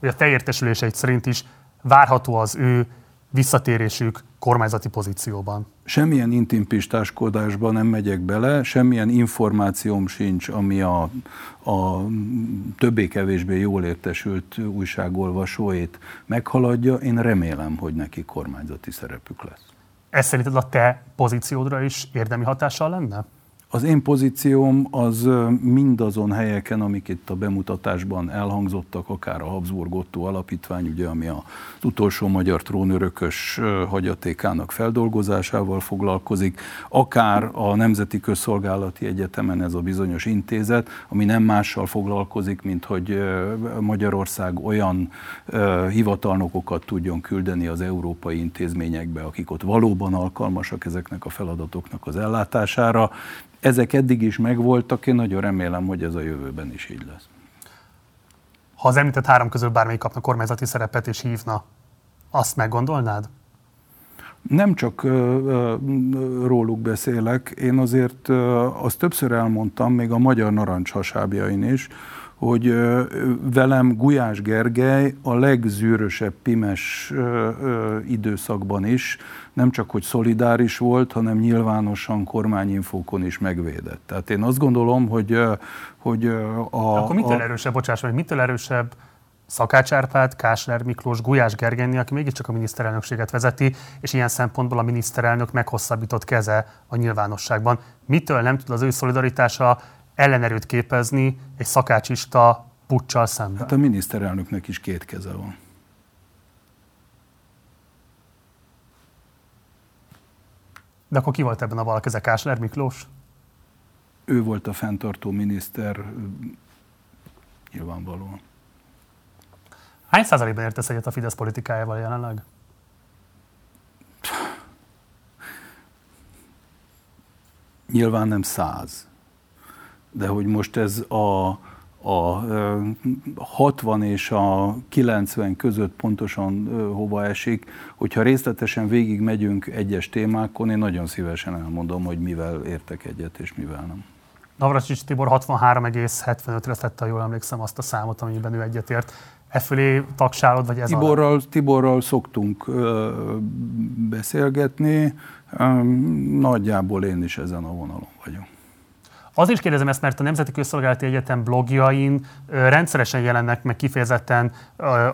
hogy a te értesüléseid szerint is várható az ő visszatérésük kormányzati pozícióban? Semmilyen intimpistáskodásba nem megyek bele, semmilyen információm sincs, ami a, a többé-kevésbé jól értesült újságolvasóit meghaladja. Én remélem, hogy neki kormányzati szerepük lesz. Ez szerinted a te pozíciódra is érdemi hatással lenne? Az én pozícióm az mindazon helyeken, amik itt a bemutatásban elhangzottak, akár a Habsburg Otto alapítvány, ugye, ami az utolsó magyar trónörökös hagyatékának feldolgozásával foglalkozik, akár a Nemzeti Közszolgálati Egyetemen ez a bizonyos intézet, ami nem mással foglalkozik, mint hogy Magyarország olyan hivatalnokokat tudjon küldeni az európai intézményekbe, akik ott valóban alkalmasak ezeknek a feladatoknak az ellátására, ezek eddig is megvoltak, én nagyon remélem, hogy ez a jövőben is így lesz. Ha az említett három közül bármelyik kapna kormányzati szerepet és hívna, azt meggondolnád? Nem csak uh, róluk beszélek, én azért uh, azt többször elmondtam, még a Magyar Narancs hasábjain is, hogy velem Gulyás Gergely a legzűrösebb pimes időszakban is nem csak hogy szolidáris volt, hanem nyilvánosan kormányinfókon is megvédett. Tehát én azt gondolom, hogy, hogy a... Akkor mitől erősebb, bocsáss meg, mitől erősebb Szakács Árpád, Kásler Miklós, Gulyás Gergely, aki mégiscsak a miniszterelnökséget vezeti, és ilyen szempontból a miniszterelnök meghosszabbított keze a nyilvánosságban. Mitől nem tud az ő szolidaritása ellenerőt képezni egy szakácsista puccsal szemben? Hát a miniszterelnöknek is két keze van. De akkor ki volt ebben a valakeze? Kásler Miklós? Ő volt a fenntartó miniszter, nyilvánvalóan. Hány százalékban értesz egyet a Fidesz politikájával jelenleg? Nyilván nem száz de hogy most ez a, a 60 és a 90 között pontosan hova esik, hogyha részletesen végig megyünk egyes témákon, én nagyon szívesen elmondom, hogy mivel értek egyet és mivel nem. Navracsics Tibor 63,75-re tette, jól emlékszem, azt a számot, amiben ő egyetért. E fölé tagsálod, vagy ez Tiborral, a... Tiborral szoktunk ö, beszélgetni, ö, nagyjából én is ezen a vonalon vagyok. Az is kérdezem ezt, mert a Nemzeti Közszolgálati Egyetem blogjain rendszeresen jelennek meg kifejezetten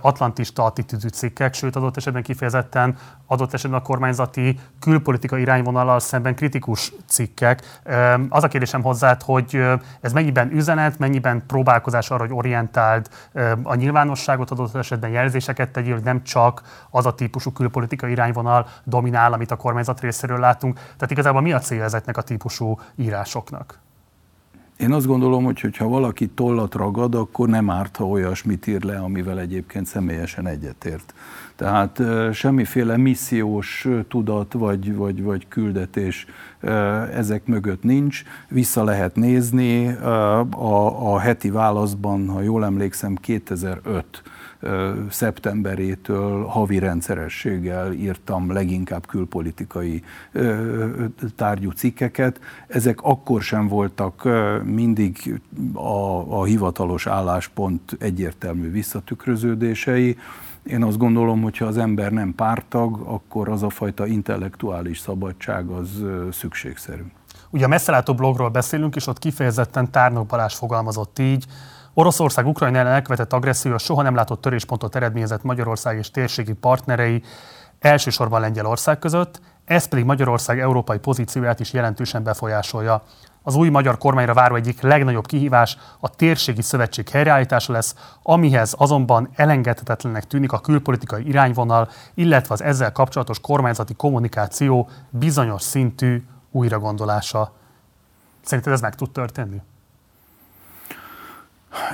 atlantista attitűdű cikkek, sőt adott esetben kifejezetten adott esetben a kormányzati külpolitika irányvonalal szemben kritikus cikkek. Az a kérdésem hozzád, hogy ez mennyiben üzenet, mennyiben próbálkozás arra, hogy orientáld a nyilvánosságot, adott esetben jelzéseket tegyél, hogy nem csak az a típusú külpolitika irányvonal dominál, amit a kormányzat részéről látunk. Tehát igazából mi a cél ezeknek a típusú írásoknak? Én azt gondolom, hogy ha valaki tollat ragad, akkor nem árt, ha olyasmit ír le, amivel egyébként személyesen egyetért. Tehát semmiféle missziós tudat vagy, vagy, vagy küldetés ezek mögött nincs. Vissza lehet nézni. A, a heti válaszban, ha jól emlékszem, 2005 szeptemberétől havi rendszerességgel írtam leginkább külpolitikai tárgyú cikkeket. Ezek akkor sem voltak mindig a, a hivatalos álláspont egyértelmű visszatükröződései. Én azt gondolom, hogy ha az ember nem pártag, akkor az a fajta intellektuális szabadság az szükségszerű. Ugye a messzelátó blogról beszélünk, és ott kifejezetten Tárnok Balázs fogalmazott így, Oroszország Ukrajna ellen elkövetett agresszió soha nem látott töréspontot eredményezett Magyarország és térségi partnerei, elsősorban Lengyelország között, ez pedig Magyarország európai pozícióját is jelentősen befolyásolja. Az új magyar kormányra váró egyik legnagyobb kihívás a térségi szövetség helyreállítása lesz, amihez azonban elengedhetetlennek tűnik a külpolitikai irányvonal, illetve az ezzel kapcsolatos kormányzati kommunikáció bizonyos szintű újragondolása. Szerinted ez meg tud történni?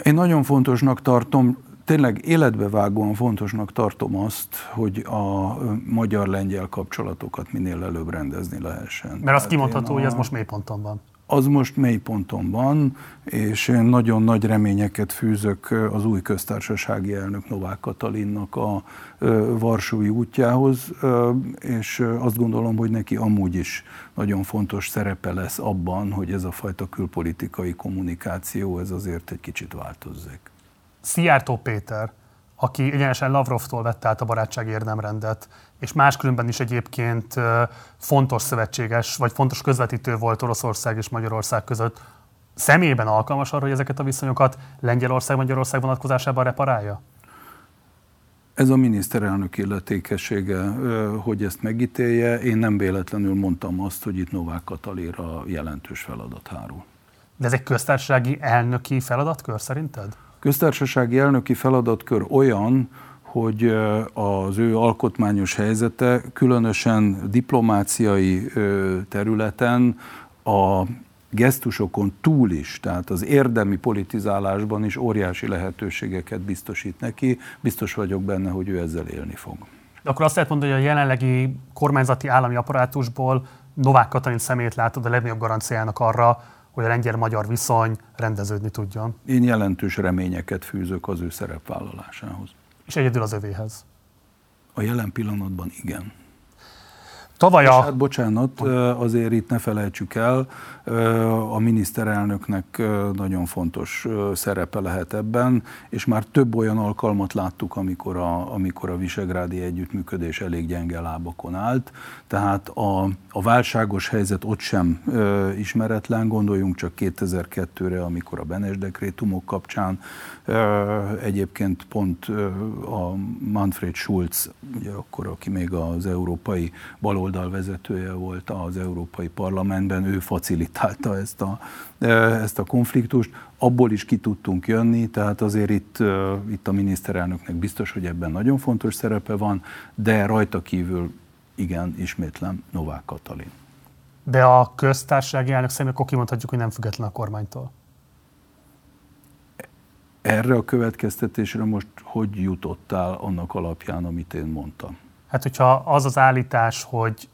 Én nagyon fontosnak tartom, tényleg életbevágóan fontosnak tartom azt, hogy a magyar-lengyel kapcsolatokat minél előbb rendezni lehessen. Mert azt kimondható, a... hogy ez most mélyponton van az most mélyponton van, és én nagyon nagy reményeket fűzök az új köztársasági elnök Novák Katalinnak a Varsói útjához, és azt gondolom, hogy neki amúgy is nagyon fontos szerepe lesz abban, hogy ez a fajta külpolitikai kommunikáció, ez azért egy kicsit változzék. Szijjártó Péter, aki egyenesen Lavrovtól vette át a barátság érdemrendet, és máskülönben is egyébként fontos szövetséges, vagy fontos közvetítő volt Oroszország és Magyarország között, személyében alkalmas arra, hogy ezeket a viszonyokat Lengyelország-Magyarország vonatkozásában reparálja? Ez a miniszterelnök illetékessége, hogy ezt megítélje. Én nem véletlenül mondtam azt, hogy itt Novák Katalira jelentős feladat hárul. De ez egy köztársasági elnöki feladatkör szerinted? Köztársasági elnöki feladatkör olyan, hogy az ő alkotmányos helyzete különösen diplomáciai területen a gesztusokon túl is, tehát az érdemi politizálásban is óriási lehetőségeket biztosít neki. Biztos vagyok benne, hogy ő ezzel élni fog. De akkor azt lehet mondani, hogy a jelenlegi kormányzati állami apparátusból Novák Katalin szemét látod a legnagyobb garanciának arra, hogy a lengyel-magyar viszony rendeződni tudjon. Én jelentős reményeket fűzök az ő szerepvállalásához. És egyedül az övéhez? A jelen pillanatban igen. Tavaly a... hát bocsánat, azért itt ne felejtsük el, a miniszterelnöknek nagyon fontos szerepe lehet ebben, és már több olyan alkalmat láttuk, amikor a, amikor a visegrádi együttműködés elég gyenge lábakon állt, tehát a, a válságos helyzet ott sem ismeretlen, gondoljunk csak 2002-re, amikor a Benes dekrétumok kapcsán egyébként pont a Manfred Schulz, ugye akkor, aki még az európai baloldal vezetője volt az Európai Parlamentben, ő facilitálta ezt a, ezt a konfliktust. Abból is ki tudtunk jönni, tehát azért itt, itt a miniszterelnöknek biztos, hogy ebben nagyon fontos szerepe van, de rajta kívül igen, ismétlem, Novák Katalin. De a köztársasági elnök szerint akkor kimondhatjuk, hogy nem független a kormánytól. Erre a következtetésre most hogy jutottál annak alapján, amit én mondtam? Hát, hogyha az az állítás, hogy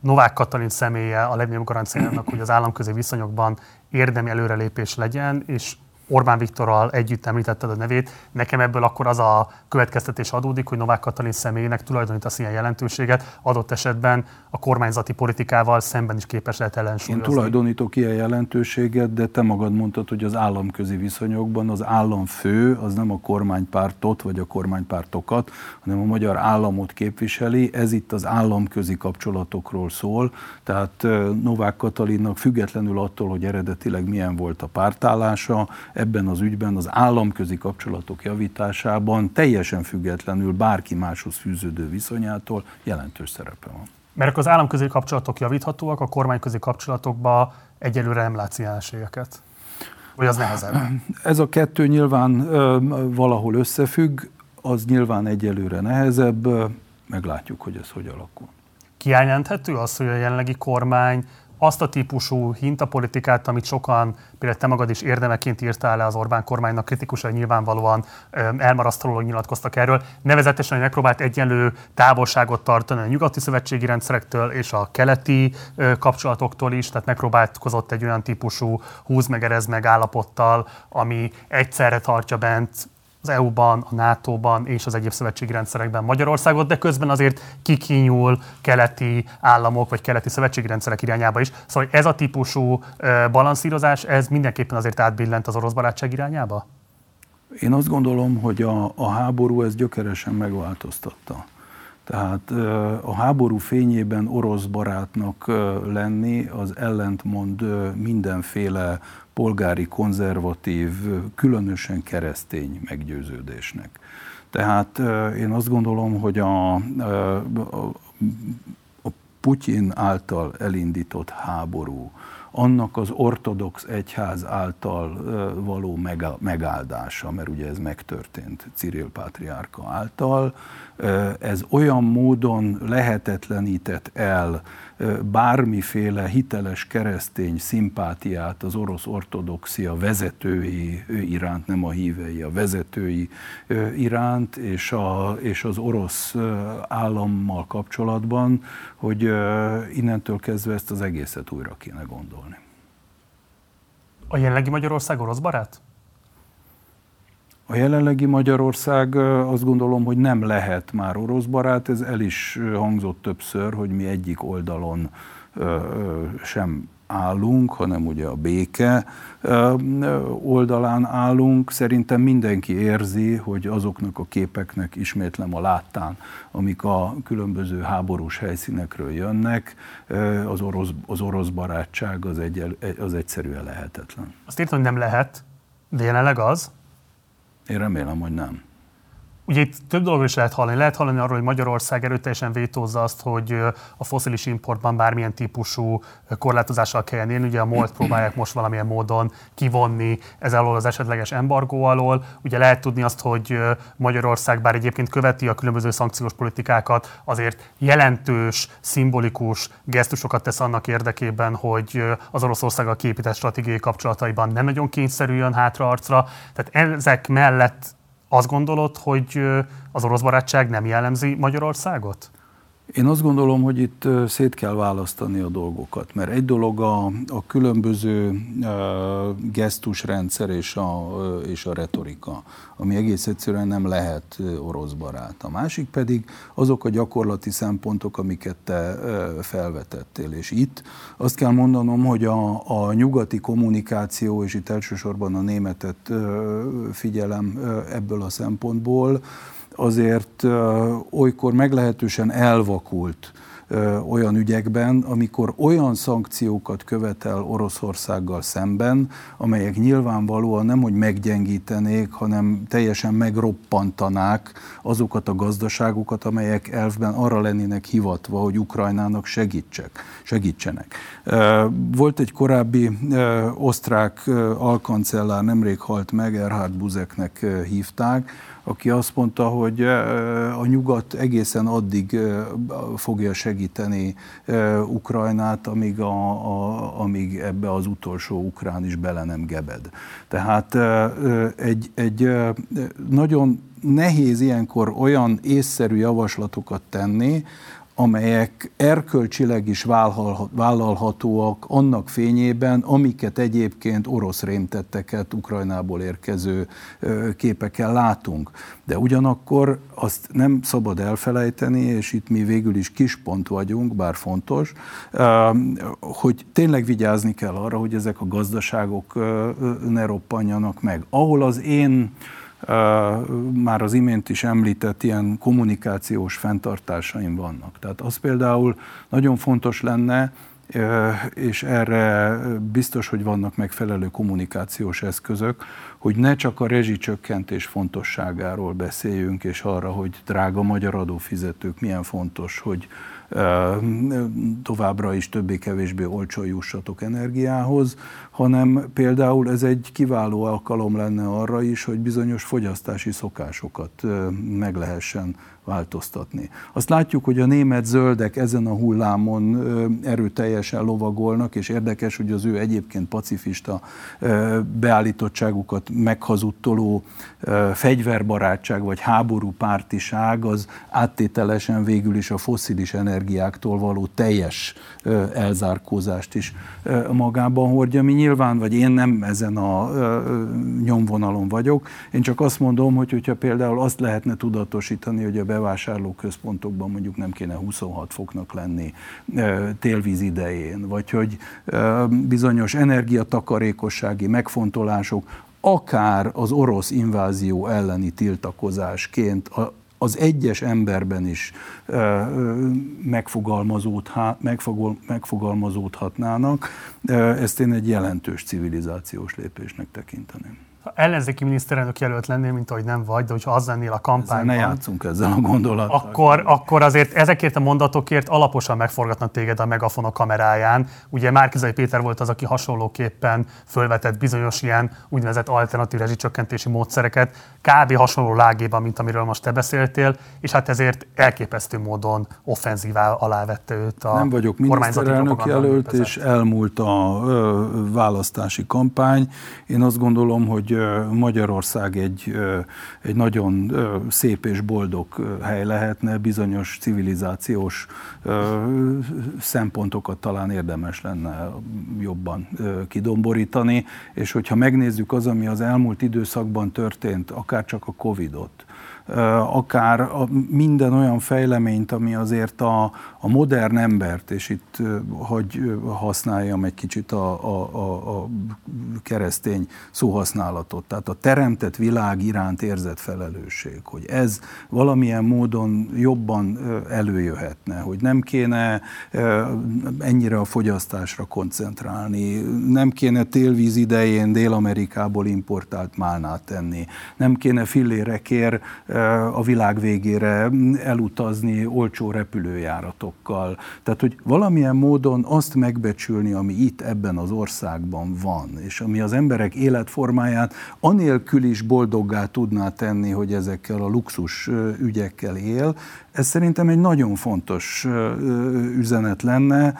Novák Katalin személye a legnagyobb garanciának, hogy az államközi viszonyokban érdemi előrelépés legyen, és Orbán Viktorral együtt említetted a nevét, nekem ebből akkor az a következtetés adódik, hogy Novák Katalin személyének tulajdonítasz ilyen jelentőséget, adott esetben a kormányzati politikával szemben is képes lehet ellensúlyozni. Én tulajdonítok ilyen jelentőséget, de te magad mondtad, hogy az államközi viszonyokban az államfő az nem a kormánypártot vagy a kormánypártokat, hanem a magyar államot képviseli. Ez itt az államközi kapcsolatokról szól, tehát Novák Katalinnak függetlenül attól, hogy eredetileg milyen volt a pártállása, ebben az ügyben az államközi kapcsolatok javításában teljesen függetlenül bárki máshoz fűződő viszonyától jelentős szerepe van. Mert az államközi kapcsolatok javíthatóak, a kormányközi kapcsolatokban egyelőre nem látsz jelenségeket? Vagy az nehezebb? Ez a kettő nyilván ö, valahol összefügg, az nyilván egyelőre nehezebb, meglátjuk, hogy ez hogy alakul. Kijelenthető az, hogy a jelenlegi kormány azt a típusú hintapolitikát, amit sokan, például te magad is érdemeként írtál le az Orbán kormánynak, kritikusai nyilvánvalóan elmarasztalóan nyilatkoztak erről, nevezetesen, hogy megpróbált egyenlő távolságot tartani a nyugati szövetségi rendszerektől és a keleti kapcsolatoktól is, tehát megpróbálkozott egy olyan típusú húz meg, erez meg állapottal, ami egyszerre tartja bent az EU-ban, a NATO-ban és az egyéb szövetségi rendszerekben Magyarországot, de közben azért kikínyul keleti államok vagy keleti szövetségi rendszerek irányába is. Szóval ez a típusú balanszírozás, ez mindenképpen azért átbillent az orosz barátság irányába? Én azt gondolom, hogy a, a háború ez gyökeresen megváltoztatta. Tehát a háború fényében orosz barátnak lenni az ellentmond mindenféle polgári, konzervatív, különösen keresztény meggyőződésnek. Tehát én azt gondolom, hogy a, a, a Putyin által elindított háború, annak az ortodox egyház által való megáldása, mert ugye ez megtörtént Cyril Pátriárka által, ez olyan módon lehetetlenített el bármiféle hiteles keresztény szimpátiát az orosz ortodoxia vezetői iránt, nem a hívei, a vezetői iránt, és, a, és az orosz állammal kapcsolatban, hogy innentől kezdve ezt az egészet újra kéne gondolni. A jelenlegi Magyarország orosz barát? A jelenlegi Magyarország azt gondolom, hogy nem lehet már orosz barát, ez el is hangzott többször, hogy mi egyik oldalon sem állunk, hanem ugye a béke oldalán állunk. Szerintem mindenki érzi, hogy azoknak a képeknek ismétlem a láttán, amik a különböző háborús helyszínekről jönnek, az orosz, az orosz barátság az, egy, az egyszerűen lehetetlen. Azt írtam, hogy nem lehet, de jelenleg az? Én remélem, hogy nem. Ugye itt több dologról is lehet hallani. Lehet hallani arról, hogy Magyarország erőteljesen vétózza azt, hogy a foszilis importban bármilyen típusú korlátozással kelljen élni. Ugye a MOLT próbálják most valamilyen módon kivonni ez alól az esetleges embargó alól. Ugye lehet tudni azt, hogy Magyarország bár egyébként követi a különböző szankciós politikákat, azért jelentős, szimbolikus gesztusokat tesz annak érdekében, hogy az Oroszországgal képített stratégiai kapcsolataiban nem nagyon kényszerüljön hátraarcra. Tehát ezek mellett azt gondolod, hogy az orosz barátság nem jellemzi Magyarországot? Én azt gondolom, hogy itt szét kell választani a dolgokat, mert egy dolog a, a különböző uh, gesztusrendszer és a, és a retorika, ami egész egyszerűen nem lehet orosz barát. A másik pedig azok a gyakorlati szempontok, amiket te felvetettél. És itt azt kell mondanom, hogy a, a nyugati kommunikáció, és itt elsősorban a németet figyelem ebből a szempontból, azért olykor meglehetősen elvakult olyan ügyekben, amikor olyan szankciókat követel Oroszországgal szemben, amelyek nyilvánvalóan nem, hogy meggyengítenék, hanem teljesen megroppantanák azokat a gazdaságokat, amelyek elfben arra lennének hivatva, hogy Ukrajnának segítsek, segítsenek. Volt egy korábbi osztrák alkancellár, nemrég halt meg, Erhard Buzeknek hívták, aki azt mondta, hogy a nyugat egészen addig fogja segíteni Ukrajnát, amíg, a, a, amíg ebbe az utolsó ukrán is bele nem gebed. Tehát egy, egy nagyon nehéz ilyenkor olyan észszerű javaslatokat tenni, amelyek erkölcsileg is vállalhatóak annak fényében, amiket egyébként orosz rémtetteket Ukrajnából érkező képekkel látunk. De ugyanakkor azt nem szabad elfelejteni, és itt mi végül is kis pont vagyunk, bár fontos, hogy tényleg vigyázni kell arra, hogy ezek a gazdaságok ne roppanjanak meg. Ahol az én már az imént is említett ilyen kommunikációs fenntartásaim vannak. Tehát az például nagyon fontos lenne, és erre biztos, hogy vannak megfelelő kommunikációs eszközök, hogy ne csak a rezsicsökkentés fontosságáról beszéljünk, és arra, hogy drága magyar adófizetők milyen fontos, hogy továbbra is többé-kevésbé olcsó jussatok energiához, hanem például ez egy kiváló alkalom lenne arra is, hogy bizonyos fogyasztási szokásokat meg lehessen változtatni. Azt látjuk, hogy a német zöldek ezen a hullámon erőteljesen lovagolnak, és érdekes, hogy az ő egyébként pacifista beállítottságukat meghazudtoló fegyverbarátság vagy háború pártiság az áttételesen végül is a foszilis energiáktól való teljes elzárkózást is magában hordja. Mi nyilván, vagy én nem ezen a nyomvonalon vagyok, én csak azt mondom, hogy hogyha például azt lehetne tudatosítani, hogy a bevásárlóközpontokban mondjuk nem kéne 26 foknak lenni télvíz idején, vagy hogy bizonyos energiatakarékossági megfontolások akár az orosz invázió elleni tiltakozásként az egyes emberben is megfogalmazódhatnának, ezt én egy jelentős civilizációs lépésnek tekinteném ha ellenzéki miniszterelnök jelölt lennél, mint ahogy nem vagy, de hogyha az lennél a kampányban... Ezzel ne játszunk ezzel a gondolattal. Akkor, akkor azért ezekért a mondatokért alaposan megforgatnak téged a megafon a kameráján. Ugye Márkizai Péter volt az, aki hasonlóképpen fölvetett bizonyos ilyen úgynevezett alternatív rezsicsökkentési módszereket, kb. hasonló lágében, mint amiről most te beszéltél, és hát ezért elképesztő módon offenzívá alávette őt a Nem vagyok miniszterelnök jelölt, és elmúlt a ö, választási kampány. Én azt gondolom, hogy Magyarország egy, egy nagyon szép és boldog hely lehetne, bizonyos civilizációs szempontokat talán érdemes lenne jobban kidomborítani, és hogyha megnézzük az, ami az elmúlt időszakban történt, akár csak a Covid-ot, akár minden olyan fejleményt, ami azért a, a modern embert, és itt hogy használjam egy kicsit a, a, a, a keresztény szóhasználatot, tehát a teremtett világ iránt érzett felelősség, hogy ez valamilyen módon jobban előjöhetne, hogy nem kéne ennyire a fogyasztásra koncentrálni, nem kéne télvíz idején Dél-Amerikából importált málnát tenni, nem kéne fillérekért a világ végére elutazni olcsó repülőjáratokkal. Tehát, hogy valamilyen módon azt megbecsülni, ami itt ebben az országban van, és ami az emberek életformáját anélkül is boldoggá tudná tenni, hogy ezekkel a luxus ügyekkel él, ez szerintem egy nagyon fontos üzenet lenne,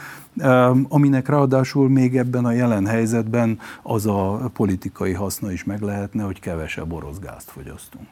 aminek ráadásul még ebben a jelen helyzetben az a politikai haszna is meg lehetne, hogy kevesebb orosz gázt fogyasztunk.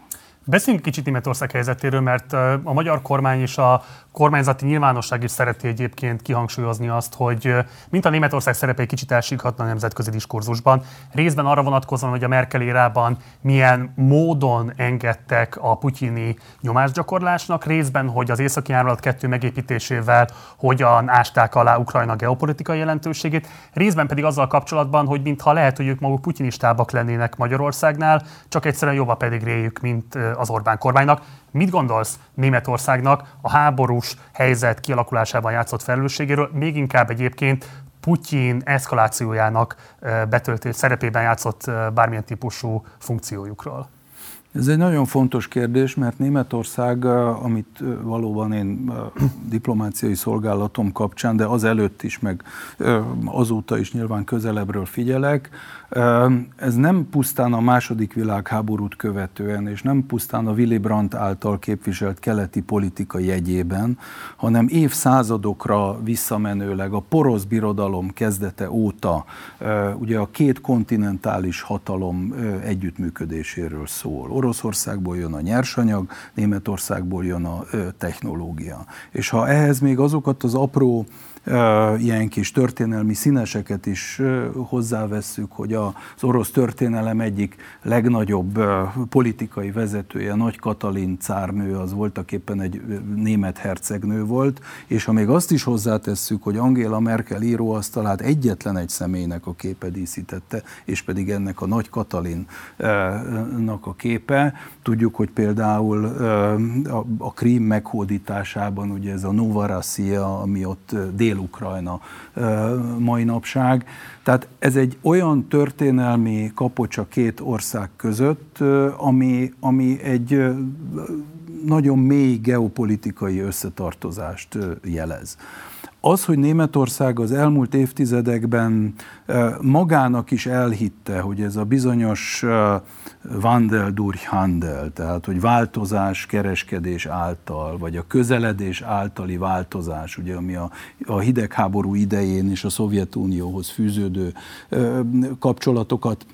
Beszéljünk kicsit Németország helyzetéről, mert a magyar kormány és a kormányzati nyilvánosság is szereti egyébként kihangsúlyozni azt, hogy mint a Németország szerepe egy kicsit elsikhatna a nemzetközi diskurzusban. Részben arra vonatkozóan, hogy a Merkel érában milyen módon engedtek a putyini nyomásgyakorlásnak, részben, hogy az északi áramlat kettő megépítésével hogyan ásták alá Ukrajna geopolitikai jelentőségét, részben pedig azzal kapcsolatban, hogy mintha lehet, hogy ők maguk putyinistábbak lennének Magyarországnál, csak egyszerűen jobb a pedigréjük, mint az Orbán kormánynak. Mit gondolsz Németországnak a háborús helyzet kialakulásában játszott felelősségéről, még inkább egyébként Putyin eszkalációjának betöltés szerepében játszott bármilyen típusú funkciójukról? Ez egy nagyon fontos kérdés, mert Németország, amit valóban én diplomáciai szolgálatom kapcsán, de az előtt is, meg azóta is nyilván közelebbről figyelek, ez nem pusztán a második világháborút követően, és nem pusztán a Willy Brandt által képviselt keleti politika jegyében, hanem évszázadokra visszamenőleg a porosz birodalom kezdete óta ugye a két kontinentális hatalom együttműködéséről szól. Oroszországból jön a nyersanyag, Németországból jön a technológia. És ha ehhez még azokat az apró ilyen kis történelmi színeseket is hozzávesszük, hogy az orosz történelem egyik legnagyobb politikai vezetője, Nagy Katalin cárnő, az voltak éppen egy német hercegnő volt, és ha még azt is hozzátesszük, hogy Angela Merkel íróasztalát egyetlen egy személynek a képe díszítette, és pedig ennek a Nagy Katalinnak a képe, tudjuk, hogy például a Krím meghódításában ugye ez a Novarasia, ami ott dél Dél-Ukrajna mai napság. Tehát ez egy olyan történelmi kapocsa két ország között, ami, ami egy nagyon mély geopolitikai összetartozást jelez. Az, hogy Németország az elmúlt évtizedekben magának is elhitte, hogy ez a bizonyos Wandel durch Handel, tehát hogy változás kereskedés által, vagy a közeledés általi változás, ugye, ami a, a hidegháború idején és a Szovjetunióhoz fűződő kapcsolatokat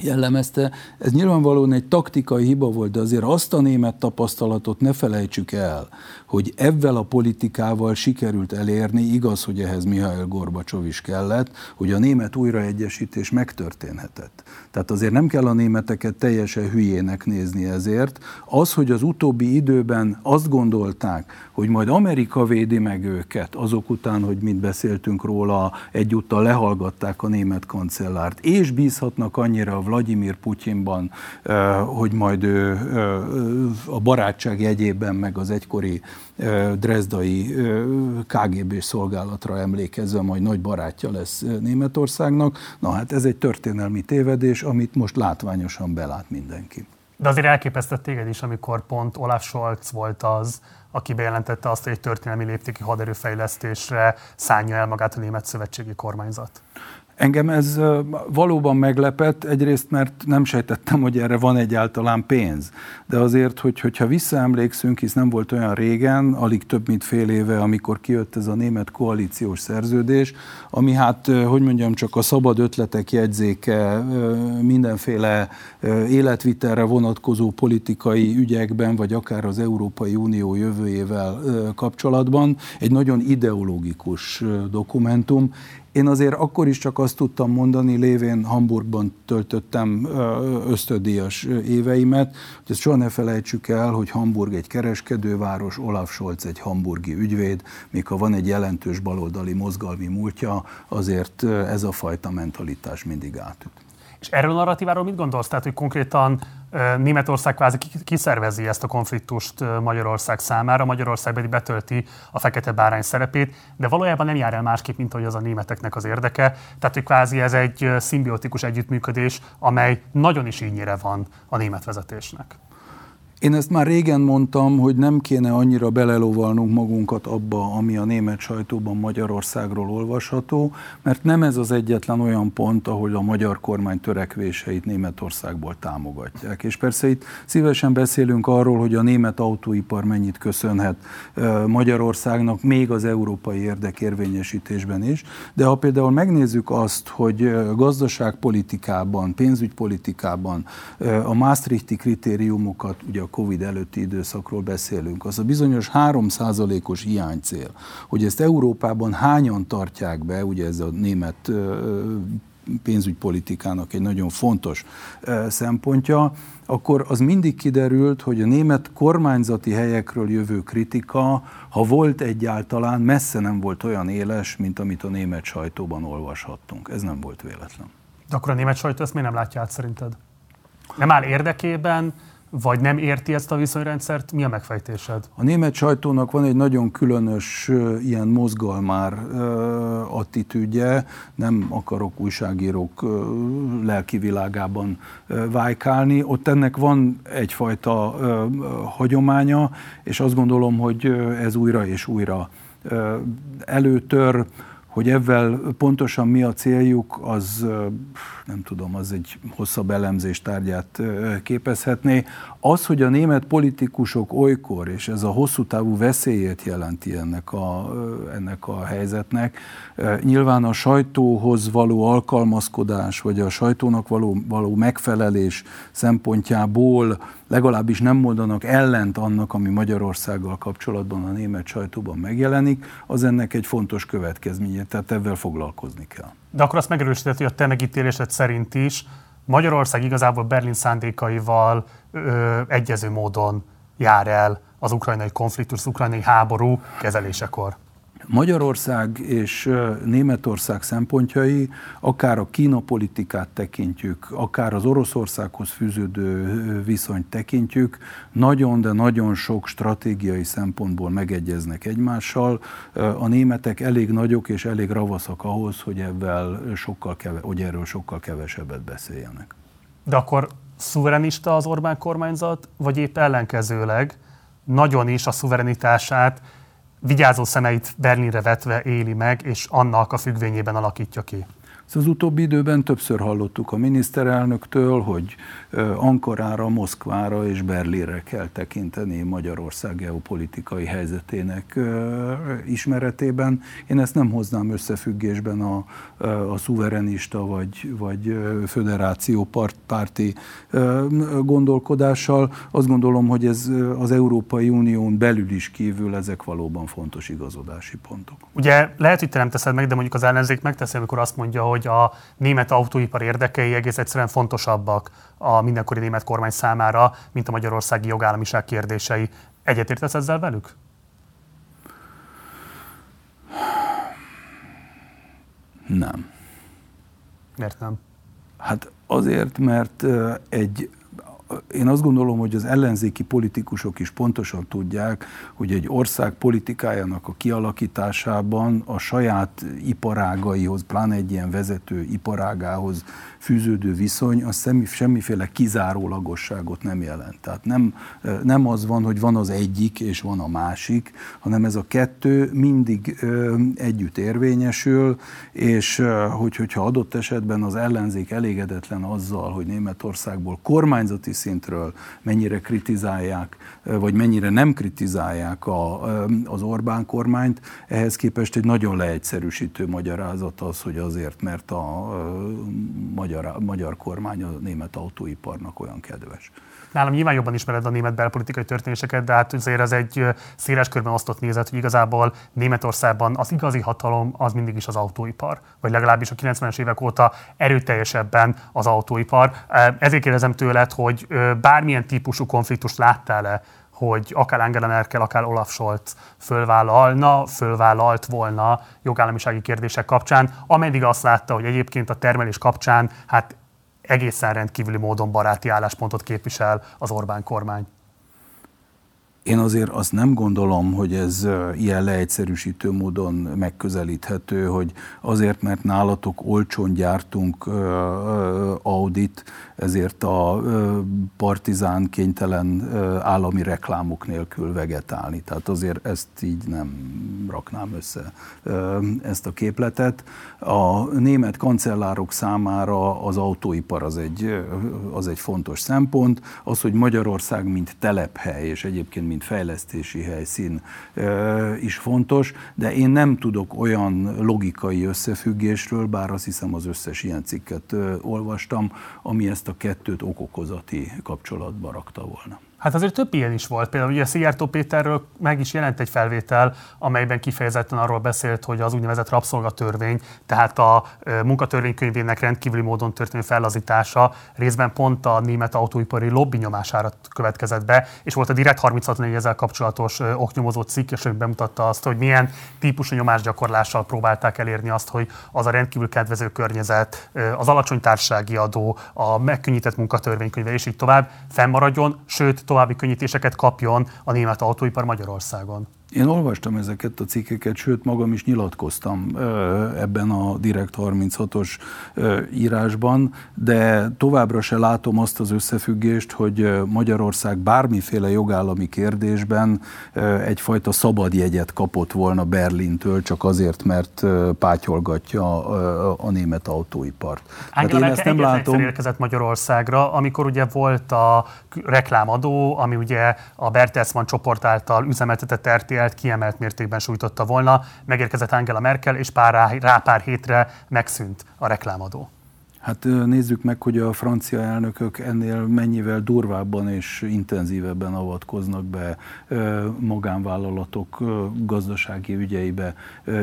jellemezte. Ez nyilvánvalóan egy taktikai hiba volt, de azért azt a német tapasztalatot ne felejtsük el, hogy ebben a politikával sikerült elérni, igaz, hogy ehhez Mihail Gorbacsov is kellett, hogy a német újraegyesítés megtörténhetett. Tehát azért nem kell a németeket teljesen hülyének nézni ezért. Az, hogy az utóbbi időben azt gondolták, hogy majd Amerika védi meg őket, azok után, hogy mit beszéltünk róla, egyúttal lehallgatták a német kancellárt, és bízhatnak annyira Vladimir Putyinban, hogy majd ő a barátság jegyében, meg az egykori drezdai KGB szolgálatra emlékezve majd nagy barátja lesz Németországnak. Na hát ez egy történelmi tévedés, amit most látványosan belát mindenki. De azért elképesztett téged is, amikor pont Olaf Scholz volt az, aki bejelentette azt, hogy egy történelmi léptéki haderőfejlesztésre szánja el magát a német szövetségi kormányzat. Engem ez valóban meglepett, egyrészt mert nem sejtettem, hogy erre van egyáltalán pénz. De azért, hogy, hogyha visszaemlékszünk, hisz nem volt olyan régen, alig több mint fél éve, amikor kijött ez a német koalíciós szerződés, ami hát, hogy mondjam, csak a szabad ötletek jegyzéke mindenféle életvitelre vonatkozó politikai ügyekben, vagy akár az Európai Unió jövőjével kapcsolatban egy nagyon ideológikus dokumentum, én azért akkor is csak azt tudtam mondani, lévén Hamburgban töltöttem ösztödíjas éveimet, hogy ezt soha ne felejtsük el, hogy Hamburg egy kereskedőváros, Olaf Scholz egy hamburgi ügyvéd, még ha van egy jelentős baloldali mozgalmi múltja, azért ez a fajta mentalitás mindig átüt. És erről a narratíváról mit gondolsz? Tehát, hogy konkrétan Németország kvázi kiszervezi ezt a konfliktust Magyarország számára, Magyarország pedig betölti a fekete bárány szerepét, de valójában nem jár el másképp, mint hogy az a németeknek az érdeke. Tehát, hogy kvázi ez egy szimbiotikus együttműködés, amely nagyon is ínyire van a német vezetésnek. Én ezt már régen mondtam, hogy nem kéne annyira belelovalnunk magunkat abba, ami a német sajtóban Magyarországról olvasható, mert nem ez az egyetlen olyan pont, ahol a magyar kormány törekvéseit Németországból támogatják. És persze itt szívesen beszélünk arról, hogy a német autóipar mennyit köszönhet Magyarországnak, még az európai érdekérvényesítésben is, de ha például megnézzük azt, hogy gazdaságpolitikában, pénzügypolitikában a Maastrichti kritériumokat, ugye a Covid előtti időszakról beszélünk, az a bizonyos 3%-os hiánycél, hogy ezt Európában hányan tartják be, ugye ez a német pénzügypolitikának egy nagyon fontos szempontja, akkor az mindig kiderült, hogy a német kormányzati helyekről jövő kritika, ha volt egyáltalán, messze nem volt olyan éles, mint amit a német sajtóban olvashattunk. Ez nem volt véletlen. De akkor a német sajtó ezt miért nem látja át szerinted? Nem áll érdekében, vagy nem érti ezt a viszonyrendszert? Mi a megfejtésed? A német sajtónak van egy nagyon különös ilyen mozgalmár attitűdje, nem akarok újságírók lelki világában vájkálni. Ott ennek van egyfajta hagyománya, és azt gondolom, hogy ez újra és újra előtör hogy ezzel pontosan mi a céljuk, az nem tudom, az egy hosszabb elemzés tárgyát képezhetné. Az, hogy a német politikusok olykor, és ez a hosszú távú veszélyét jelenti ennek a, ennek a helyzetnek, nyilván a sajtóhoz való alkalmazkodás, vagy a sajtónak való, való megfelelés szempontjából legalábbis nem mondanak ellent annak, ami Magyarországgal kapcsolatban a német sajtóban megjelenik, az ennek egy fontos következménye, tehát ebben foglalkozni kell. De akkor azt megerősített, hogy a te megítélésed szerint is Magyarország igazából Berlin szándékaival ö, egyező módon jár el az ukrajnai konfliktus, az ukrajnai háború kezelésekor. Magyarország és Németország szempontjai, akár a Kína politikát tekintjük, akár az Oroszországhoz fűződő viszonyt tekintjük, nagyon, de nagyon sok stratégiai szempontból megegyeznek egymással. A németek elég nagyok és elég ravaszak ahhoz, hogy, ebben sokkal keve, hogy erről sokkal kevesebbet beszéljenek. De akkor szuverenista az Orbán kormányzat, vagy épp ellenkezőleg nagyon is a szuverenitását vigyázó szemeit Berlinre vetve éli meg, és annak a függvényében alakítja ki. Az utóbbi időben többször hallottuk a miniszterelnöktől, hogy Ankarára, Moszkvára és Berlinre kell tekinteni Magyarország geopolitikai helyzetének ismeretében. Én ezt nem hoznám összefüggésben a, a szuverenista vagy, vagy föderáció párti gondolkodással. Azt gondolom, hogy ez az Európai Unión belül is kívül ezek valóban fontos igazodási pontok. Ugye lehet, hogy te nem teszed meg, de mondjuk az ellenzék megteszi, amikor azt mondja, hogy a német autóipar érdekei egész egyszerűen fontosabbak a mindenkori német kormány számára, mint a magyarországi jogállamiság kérdései. Egyetértesz ezzel velük? Nem. Miért nem? Hát azért, mert egy én azt gondolom, hogy az ellenzéki politikusok is pontosan tudják, hogy egy ország politikájának a kialakításában a saját iparágaihoz, pláne egy ilyen vezető iparágához fűződő viszony, az semmi, semmiféle kizárólagosságot nem jelent. Tehát nem, nem az van, hogy van az egyik és van a másik, hanem ez a kettő mindig együtt érvényesül, és hogy, hogyha adott esetben az ellenzék elégedetlen azzal, hogy Németországból kormányzati szintről mennyire kritizálják, vagy mennyire nem kritizálják a, az Orbán kormányt, ehhez képest egy nagyon leegyszerűsítő magyarázat az, hogy azért, mert a magyar, magyar kormány a német autóiparnak olyan kedves. Nálam nyilván jobban ismered a német belpolitikai történéseket, de hát azért ez egy széles körben osztott nézet, hogy igazából Németországban az igazi hatalom az mindig is az autóipar, vagy legalábbis a 90-es évek óta erőteljesebben az autóipar. Ezért kérdezem tőled, hogy bármilyen típusú konfliktust láttál-e hogy akár Angela Merkel, akár Olaf Scholz fölvállalna, fölvállalt volna jogállamisági kérdések kapcsán, ameddig azt látta, hogy egyébként a termelés kapcsán hát egészen rendkívüli módon baráti álláspontot képvisel az Orbán kormány. Én azért azt nem gondolom, hogy ez ilyen leegyszerűsítő módon megközelíthető, hogy azért, mert nálatok olcsón gyártunk Audit, ezért a partizán kénytelen állami reklámok nélkül vegetálni. Tehát azért ezt így nem raknám össze ezt a képletet. A német kancellárok számára az autóipar az egy, az egy fontos szempont. Az, hogy Magyarország mint telephely, és egyébként mint fejlesztési helyszín is fontos, de én nem tudok olyan logikai összefüggésről, bár azt hiszem az összes ilyen cikket olvastam, ami ezt a kettőt okokozati kapcsolatba rakta volna. Hát azért több ilyen is volt. Például ugye Szijjártó Péterről meg is jelent egy felvétel, amelyben kifejezetten arról beszélt, hogy az úgynevezett rabszolgatörvény, tehát a munkatörvénykönyvének rendkívüli módon történő fellazítása részben pont a német autóipari lobby nyomására következett be, és volt a Direkt 36 ezzel kapcsolatos oknyomozó cikk, és ő bemutatta azt, hogy milyen típusú nyomásgyakorlással próbálták elérni azt, hogy az a rendkívül kedvező környezet, az alacsony társasági adó, a megkönnyített munkatörvénykönyve, és így tovább fennmaradjon, sőt, további könnyítéseket kapjon a német autóipar Magyarországon. Én olvastam ezeket a cikkeket, sőt magam is nyilatkoztam ebben a Direkt 36-os írásban, de továbbra se látom azt az összefüggést, hogy Magyarország bármiféle jogállami kérdésben egyfajta szabad jegyet kapott volna Berlintől, csak azért, mert pátyolgatja a német autóipart. Angela hát én ezt nem látom. érkezett Magyarországra, amikor ugye volt a reklámadó, ami ugye a Bertelsmann csoport által üzemeltetett RTL Merkelt kiemelt mértékben sújtotta volna. Megérkezett Angela Merkel, és pár rá, rá pár hétre megszűnt a reklámadó. Hát nézzük meg, hogy a francia elnökök ennél mennyivel durvábban és intenzívebben avatkoznak be magánvállalatok gazdasági ügyeibe,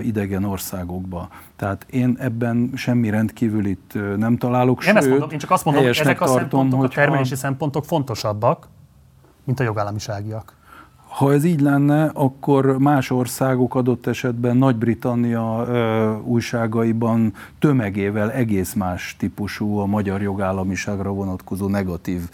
idegen országokba. Tehát én ebben semmi rendkívül itt nem találok. Én, sőt, mondom, én csak azt mondom, hogy ezek a tartom, szempontok, a termelési szempontok fontosabbak, mint a jogállamiságiak. Ha ez így lenne, akkor más országok adott esetben Nagy-Britannia újságaiban tömegével egész más típusú a magyar jogállamiságra vonatkozó negatív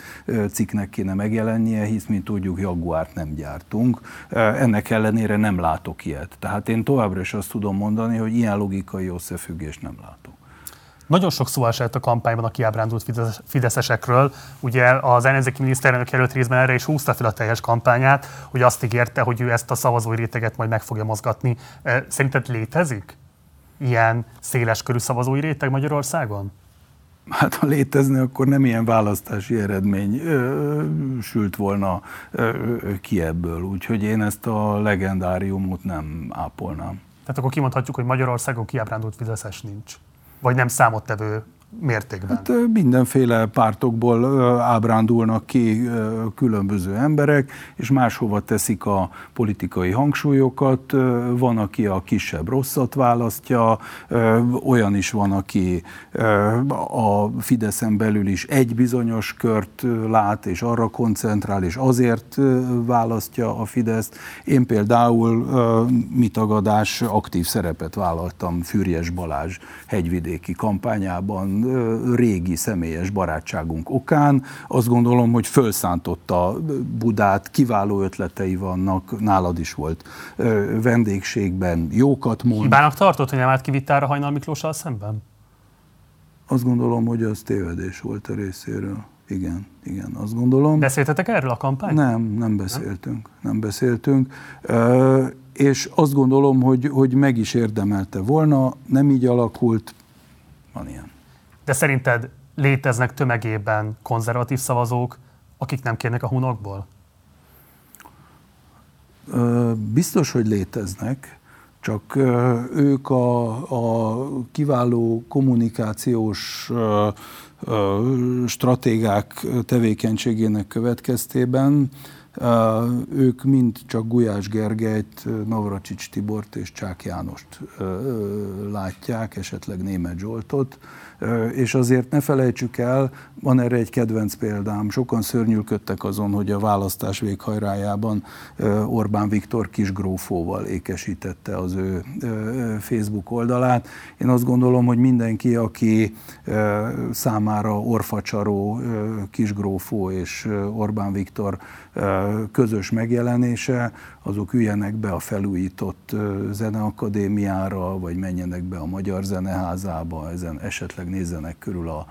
cikknek kéne megjelennie, hisz, mint tudjuk, Jaguárt nem gyártunk. Ennek ellenére nem látok ilyet. Tehát én továbbra is azt tudom mondani, hogy ilyen logikai összefüggést nem látok. Nagyon sok szó esett a kampányban a kiábrándult fideszesekről. Ugye az ellenzéki miniszterelnök előtt részben erre is húzta fel a teljes kampányát, hogy azt ígérte, hogy ő ezt a szavazói réteget majd meg fogja mozgatni. Szerinted létezik ilyen széles körű szavazói réteg Magyarországon? Hát ha létezne, akkor nem ilyen választási eredmény ö, sült volna ö, ki ebből. Úgyhogy én ezt a legendáriumot nem ápolnám. Tehát akkor kimondhatjuk, hogy Magyarországon kiábrándult fideszes nincs vagy nem számottevő mértékben? Hát mindenféle pártokból ábrándulnak ki különböző emberek, és máshova teszik a politikai hangsúlyokat. Van, aki a kisebb rosszat választja, olyan is van, aki a Fideszen belül is egy bizonyos kört lát, és arra koncentrál, és azért választja a Fideszt. Én például mitagadás aktív szerepet vállaltam Fürjes Balázs hegyvidéki kampányában, régi személyes barátságunk okán. Azt gondolom, hogy fölszántotta Budát, kiváló ötletei vannak, nálad is volt vendégségben, jókat mond. Hibának tartott, hogy nem állt ki vitára Hajnal Miklóssal szemben? Azt gondolom, hogy az tévedés volt a részéről. Igen, igen, azt gondolom. Beszéltetek erről a kampányban? Nem, nem beszéltünk. Nem beszéltünk. És azt gondolom, hogy, hogy meg is érdemelte volna, nem így alakult, van ilyen. De szerinted léteznek tömegében konzervatív szavazók, akik nem kérnek a hunokból? Biztos, hogy léteznek, csak ők a, a kiváló kommunikációs stratégák tevékenységének következtében ők mind csak Gulyás Gergelyt, Navracsics Tibort és Csák Jánost látják, esetleg Német Zsoltot, és azért ne felejtsük el, van erre egy kedvenc példám, sokan szörnyűködtek azon, hogy a választás véghajrájában Orbán Viktor kisgrófóval ékesítette az ő Facebook oldalát. Én azt gondolom, hogy mindenki, aki számára orfacsaró kisgrófó és Orbán Viktor közös megjelenése, azok üljenek be a felújított zeneakadémiára, vagy menjenek be a Magyar Zeneházába, ezen esetleg nézzenek körül a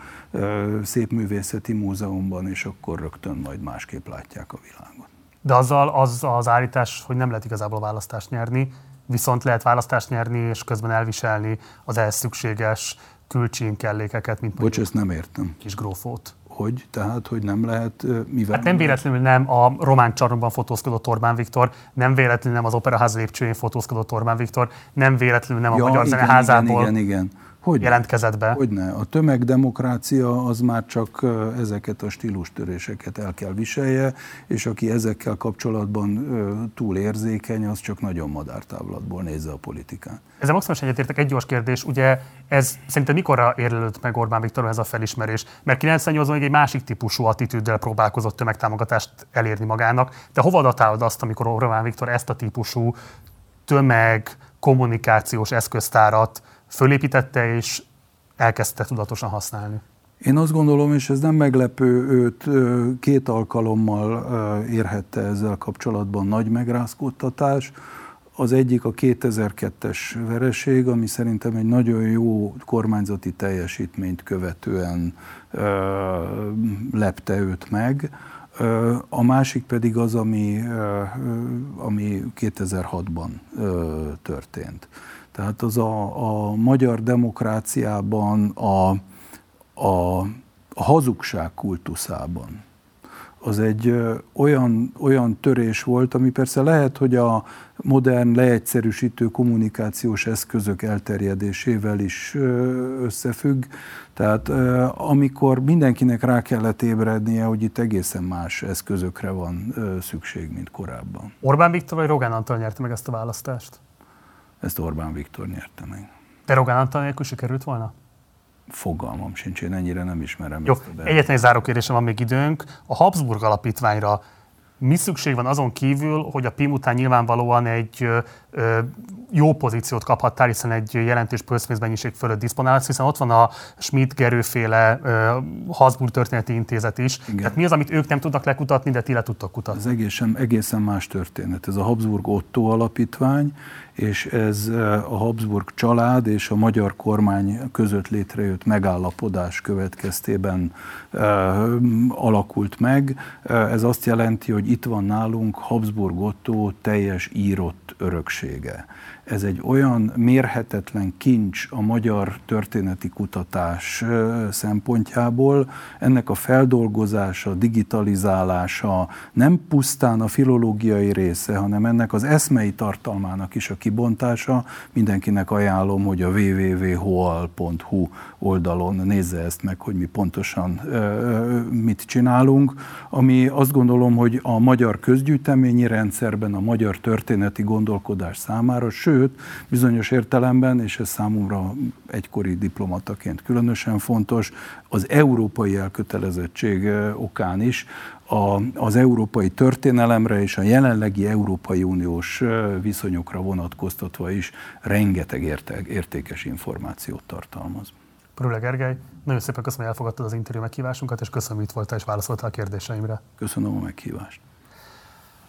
Szépművészeti Múzeumban, és akkor rögtön majd másképp látják a világot. De azzal az az állítás, hogy nem lehet igazából választást nyerni, viszont lehet választást nyerni, és közben elviselni az ehhez szükséges külcsín kellékeket, mint Bocs, ezt nem értem. Kis grófót. Hogy? Tehát, hogy nem lehet, mivel... Hát nem véletlenül nem a román csarnokban fotózkodott Orbán Viktor, nem véletlenül nem az Operaház lépcsőjén fotózkodott Orbán Viktor, nem véletlenül nem a ja, Magyar Zeneházából. Igen, igen, igen hogy jelentkezett be. Hogyne. A tömegdemokrácia az már csak ezeket a stílustöréseket el kell viselje, és aki ezekkel kapcsolatban túl érzékeny, az csak nagyon madártávlatból nézze a politikát. Ezzel maximális egyetértek. Egy gyors kérdés, ugye ez szerintem mikorra érlődött meg Orbán Viktor ez a felismerés? Mert 98-ban egy másik típusú attitűddel próbálkozott tömegtámogatást elérni magának, de hova datálod azt, amikor Orbán Viktor ezt a típusú tömeg kommunikációs eszköztárat fölépítette és elkezdte tudatosan használni. Én azt gondolom, és ez nem meglepő, őt két alkalommal érhette ezzel kapcsolatban nagy megrázkódtatás. Az egyik a 2002-es vereség, ami szerintem egy nagyon jó kormányzati teljesítményt követően lepte őt meg. A másik pedig az, ami, ami 2006-ban történt. Tehát az a, a magyar demokráciában, a, a, a hazugság kultuszában az egy olyan, olyan törés volt, ami persze lehet, hogy a modern, leegyszerűsítő kommunikációs eszközök elterjedésével is összefügg. Tehát amikor mindenkinek rá kellett ébrednie, hogy itt egészen más eszközökre van szükség, mint korábban. Orbán Viktor vagy Rogán Antal nyerte meg ezt a választást? Ezt Orbán Viktor nyerte meg. De Rogán Antal nélkül sikerült volna? Fogalmam sincs, én ennyire nem ismerem Jó, egyetlen záró kérdésem van még időnk. A Habsburg alapítványra mi szükség van azon kívül, hogy a PIM után nyilvánvalóan egy jó pozíciót kaphattál, hiszen egy jelentős pénzmennyiség fölött diszponálsz, hiszen ott van a Schmidt Gerőféle Habsburg történeti intézet is. Igen. Tehát mi az, amit ők nem tudnak lekutatni, de ti le tudtok kutatni? Ez egészen, egészen más történet. Ez a Habsburg Otto alapítvány, és ez a Habsburg család és a magyar kormány között létrejött megállapodás következtében alakult meg. Ez azt jelenti, hogy itt van nálunk Habsburg Otto teljes írott öröksége ez egy olyan mérhetetlen kincs a magyar történeti kutatás szempontjából, ennek a feldolgozása, digitalizálása nem pusztán a filológiai része, hanem ennek az eszmei tartalmának is a kibontása. Mindenkinek ajánlom, hogy a www.hoal.hu oldalon nézze ezt meg, hogy mi pontosan mit csinálunk, ami azt gondolom, hogy a magyar közgyűjteményi rendszerben, a magyar történeti gondolkodás számára, sőt, bizonyos értelemben, és ez számomra egykori diplomataként különösen fontos, az európai elkötelezettség okán is a, az európai történelemre és a jelenlegi Európai Uniós viszonyokra vonatkoztatva is rengeteg érte, értékes információt tartalmaz. Prüle Gergely, nagyon szépen köszönöm, hogy elfogadtad az interjú meghívásunkat, és köszönöm, hogy itt voltál és válaszoltál a kérdéseimre. Köszönöm a meghívást.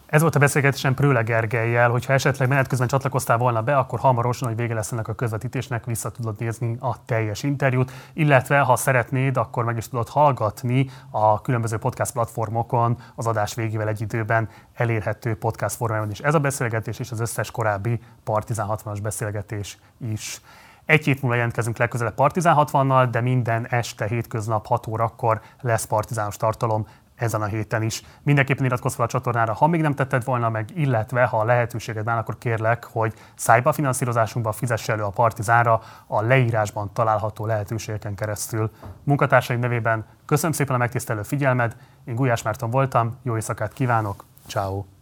Ez volt a beszélgetésem Prőle Gergelyel, hogyha esetleg menet közben csatlakoztál volna be, akkor hamarosan, hogy vége lesz ennek a közvetítésnek, vissza tudod nézni a teljes interjút, illetve ha szeretnéd, akkor meg is tudod hallgatni a különböző podcast platformokon az adás végével egy időben elérhető podcast formájában is. Ez a beszélgetés és az összes korábbi Partizán 60-as beszélgetés is. Egy hét múlva jelentkezünk legközelebb Partizán 60-nal, de minden este hétköznap 6 órakor lesz partizános tartalom ezen a héten is. Mindenképpen iratkozz fel a csatornára, ha még nem tetted volna meg, illetve ha a lehetőséged van, akkor kérlek, hogy szállj be a finanszírozásunkba, fizess elő a Partizánra a leírásban található lehetőségeken keresztül. Munkatársaim nevében köszönöm szépen a megtisztelő figyelmed, én Gulyás Márton voltam, jó éjszakát kívánok, ciao.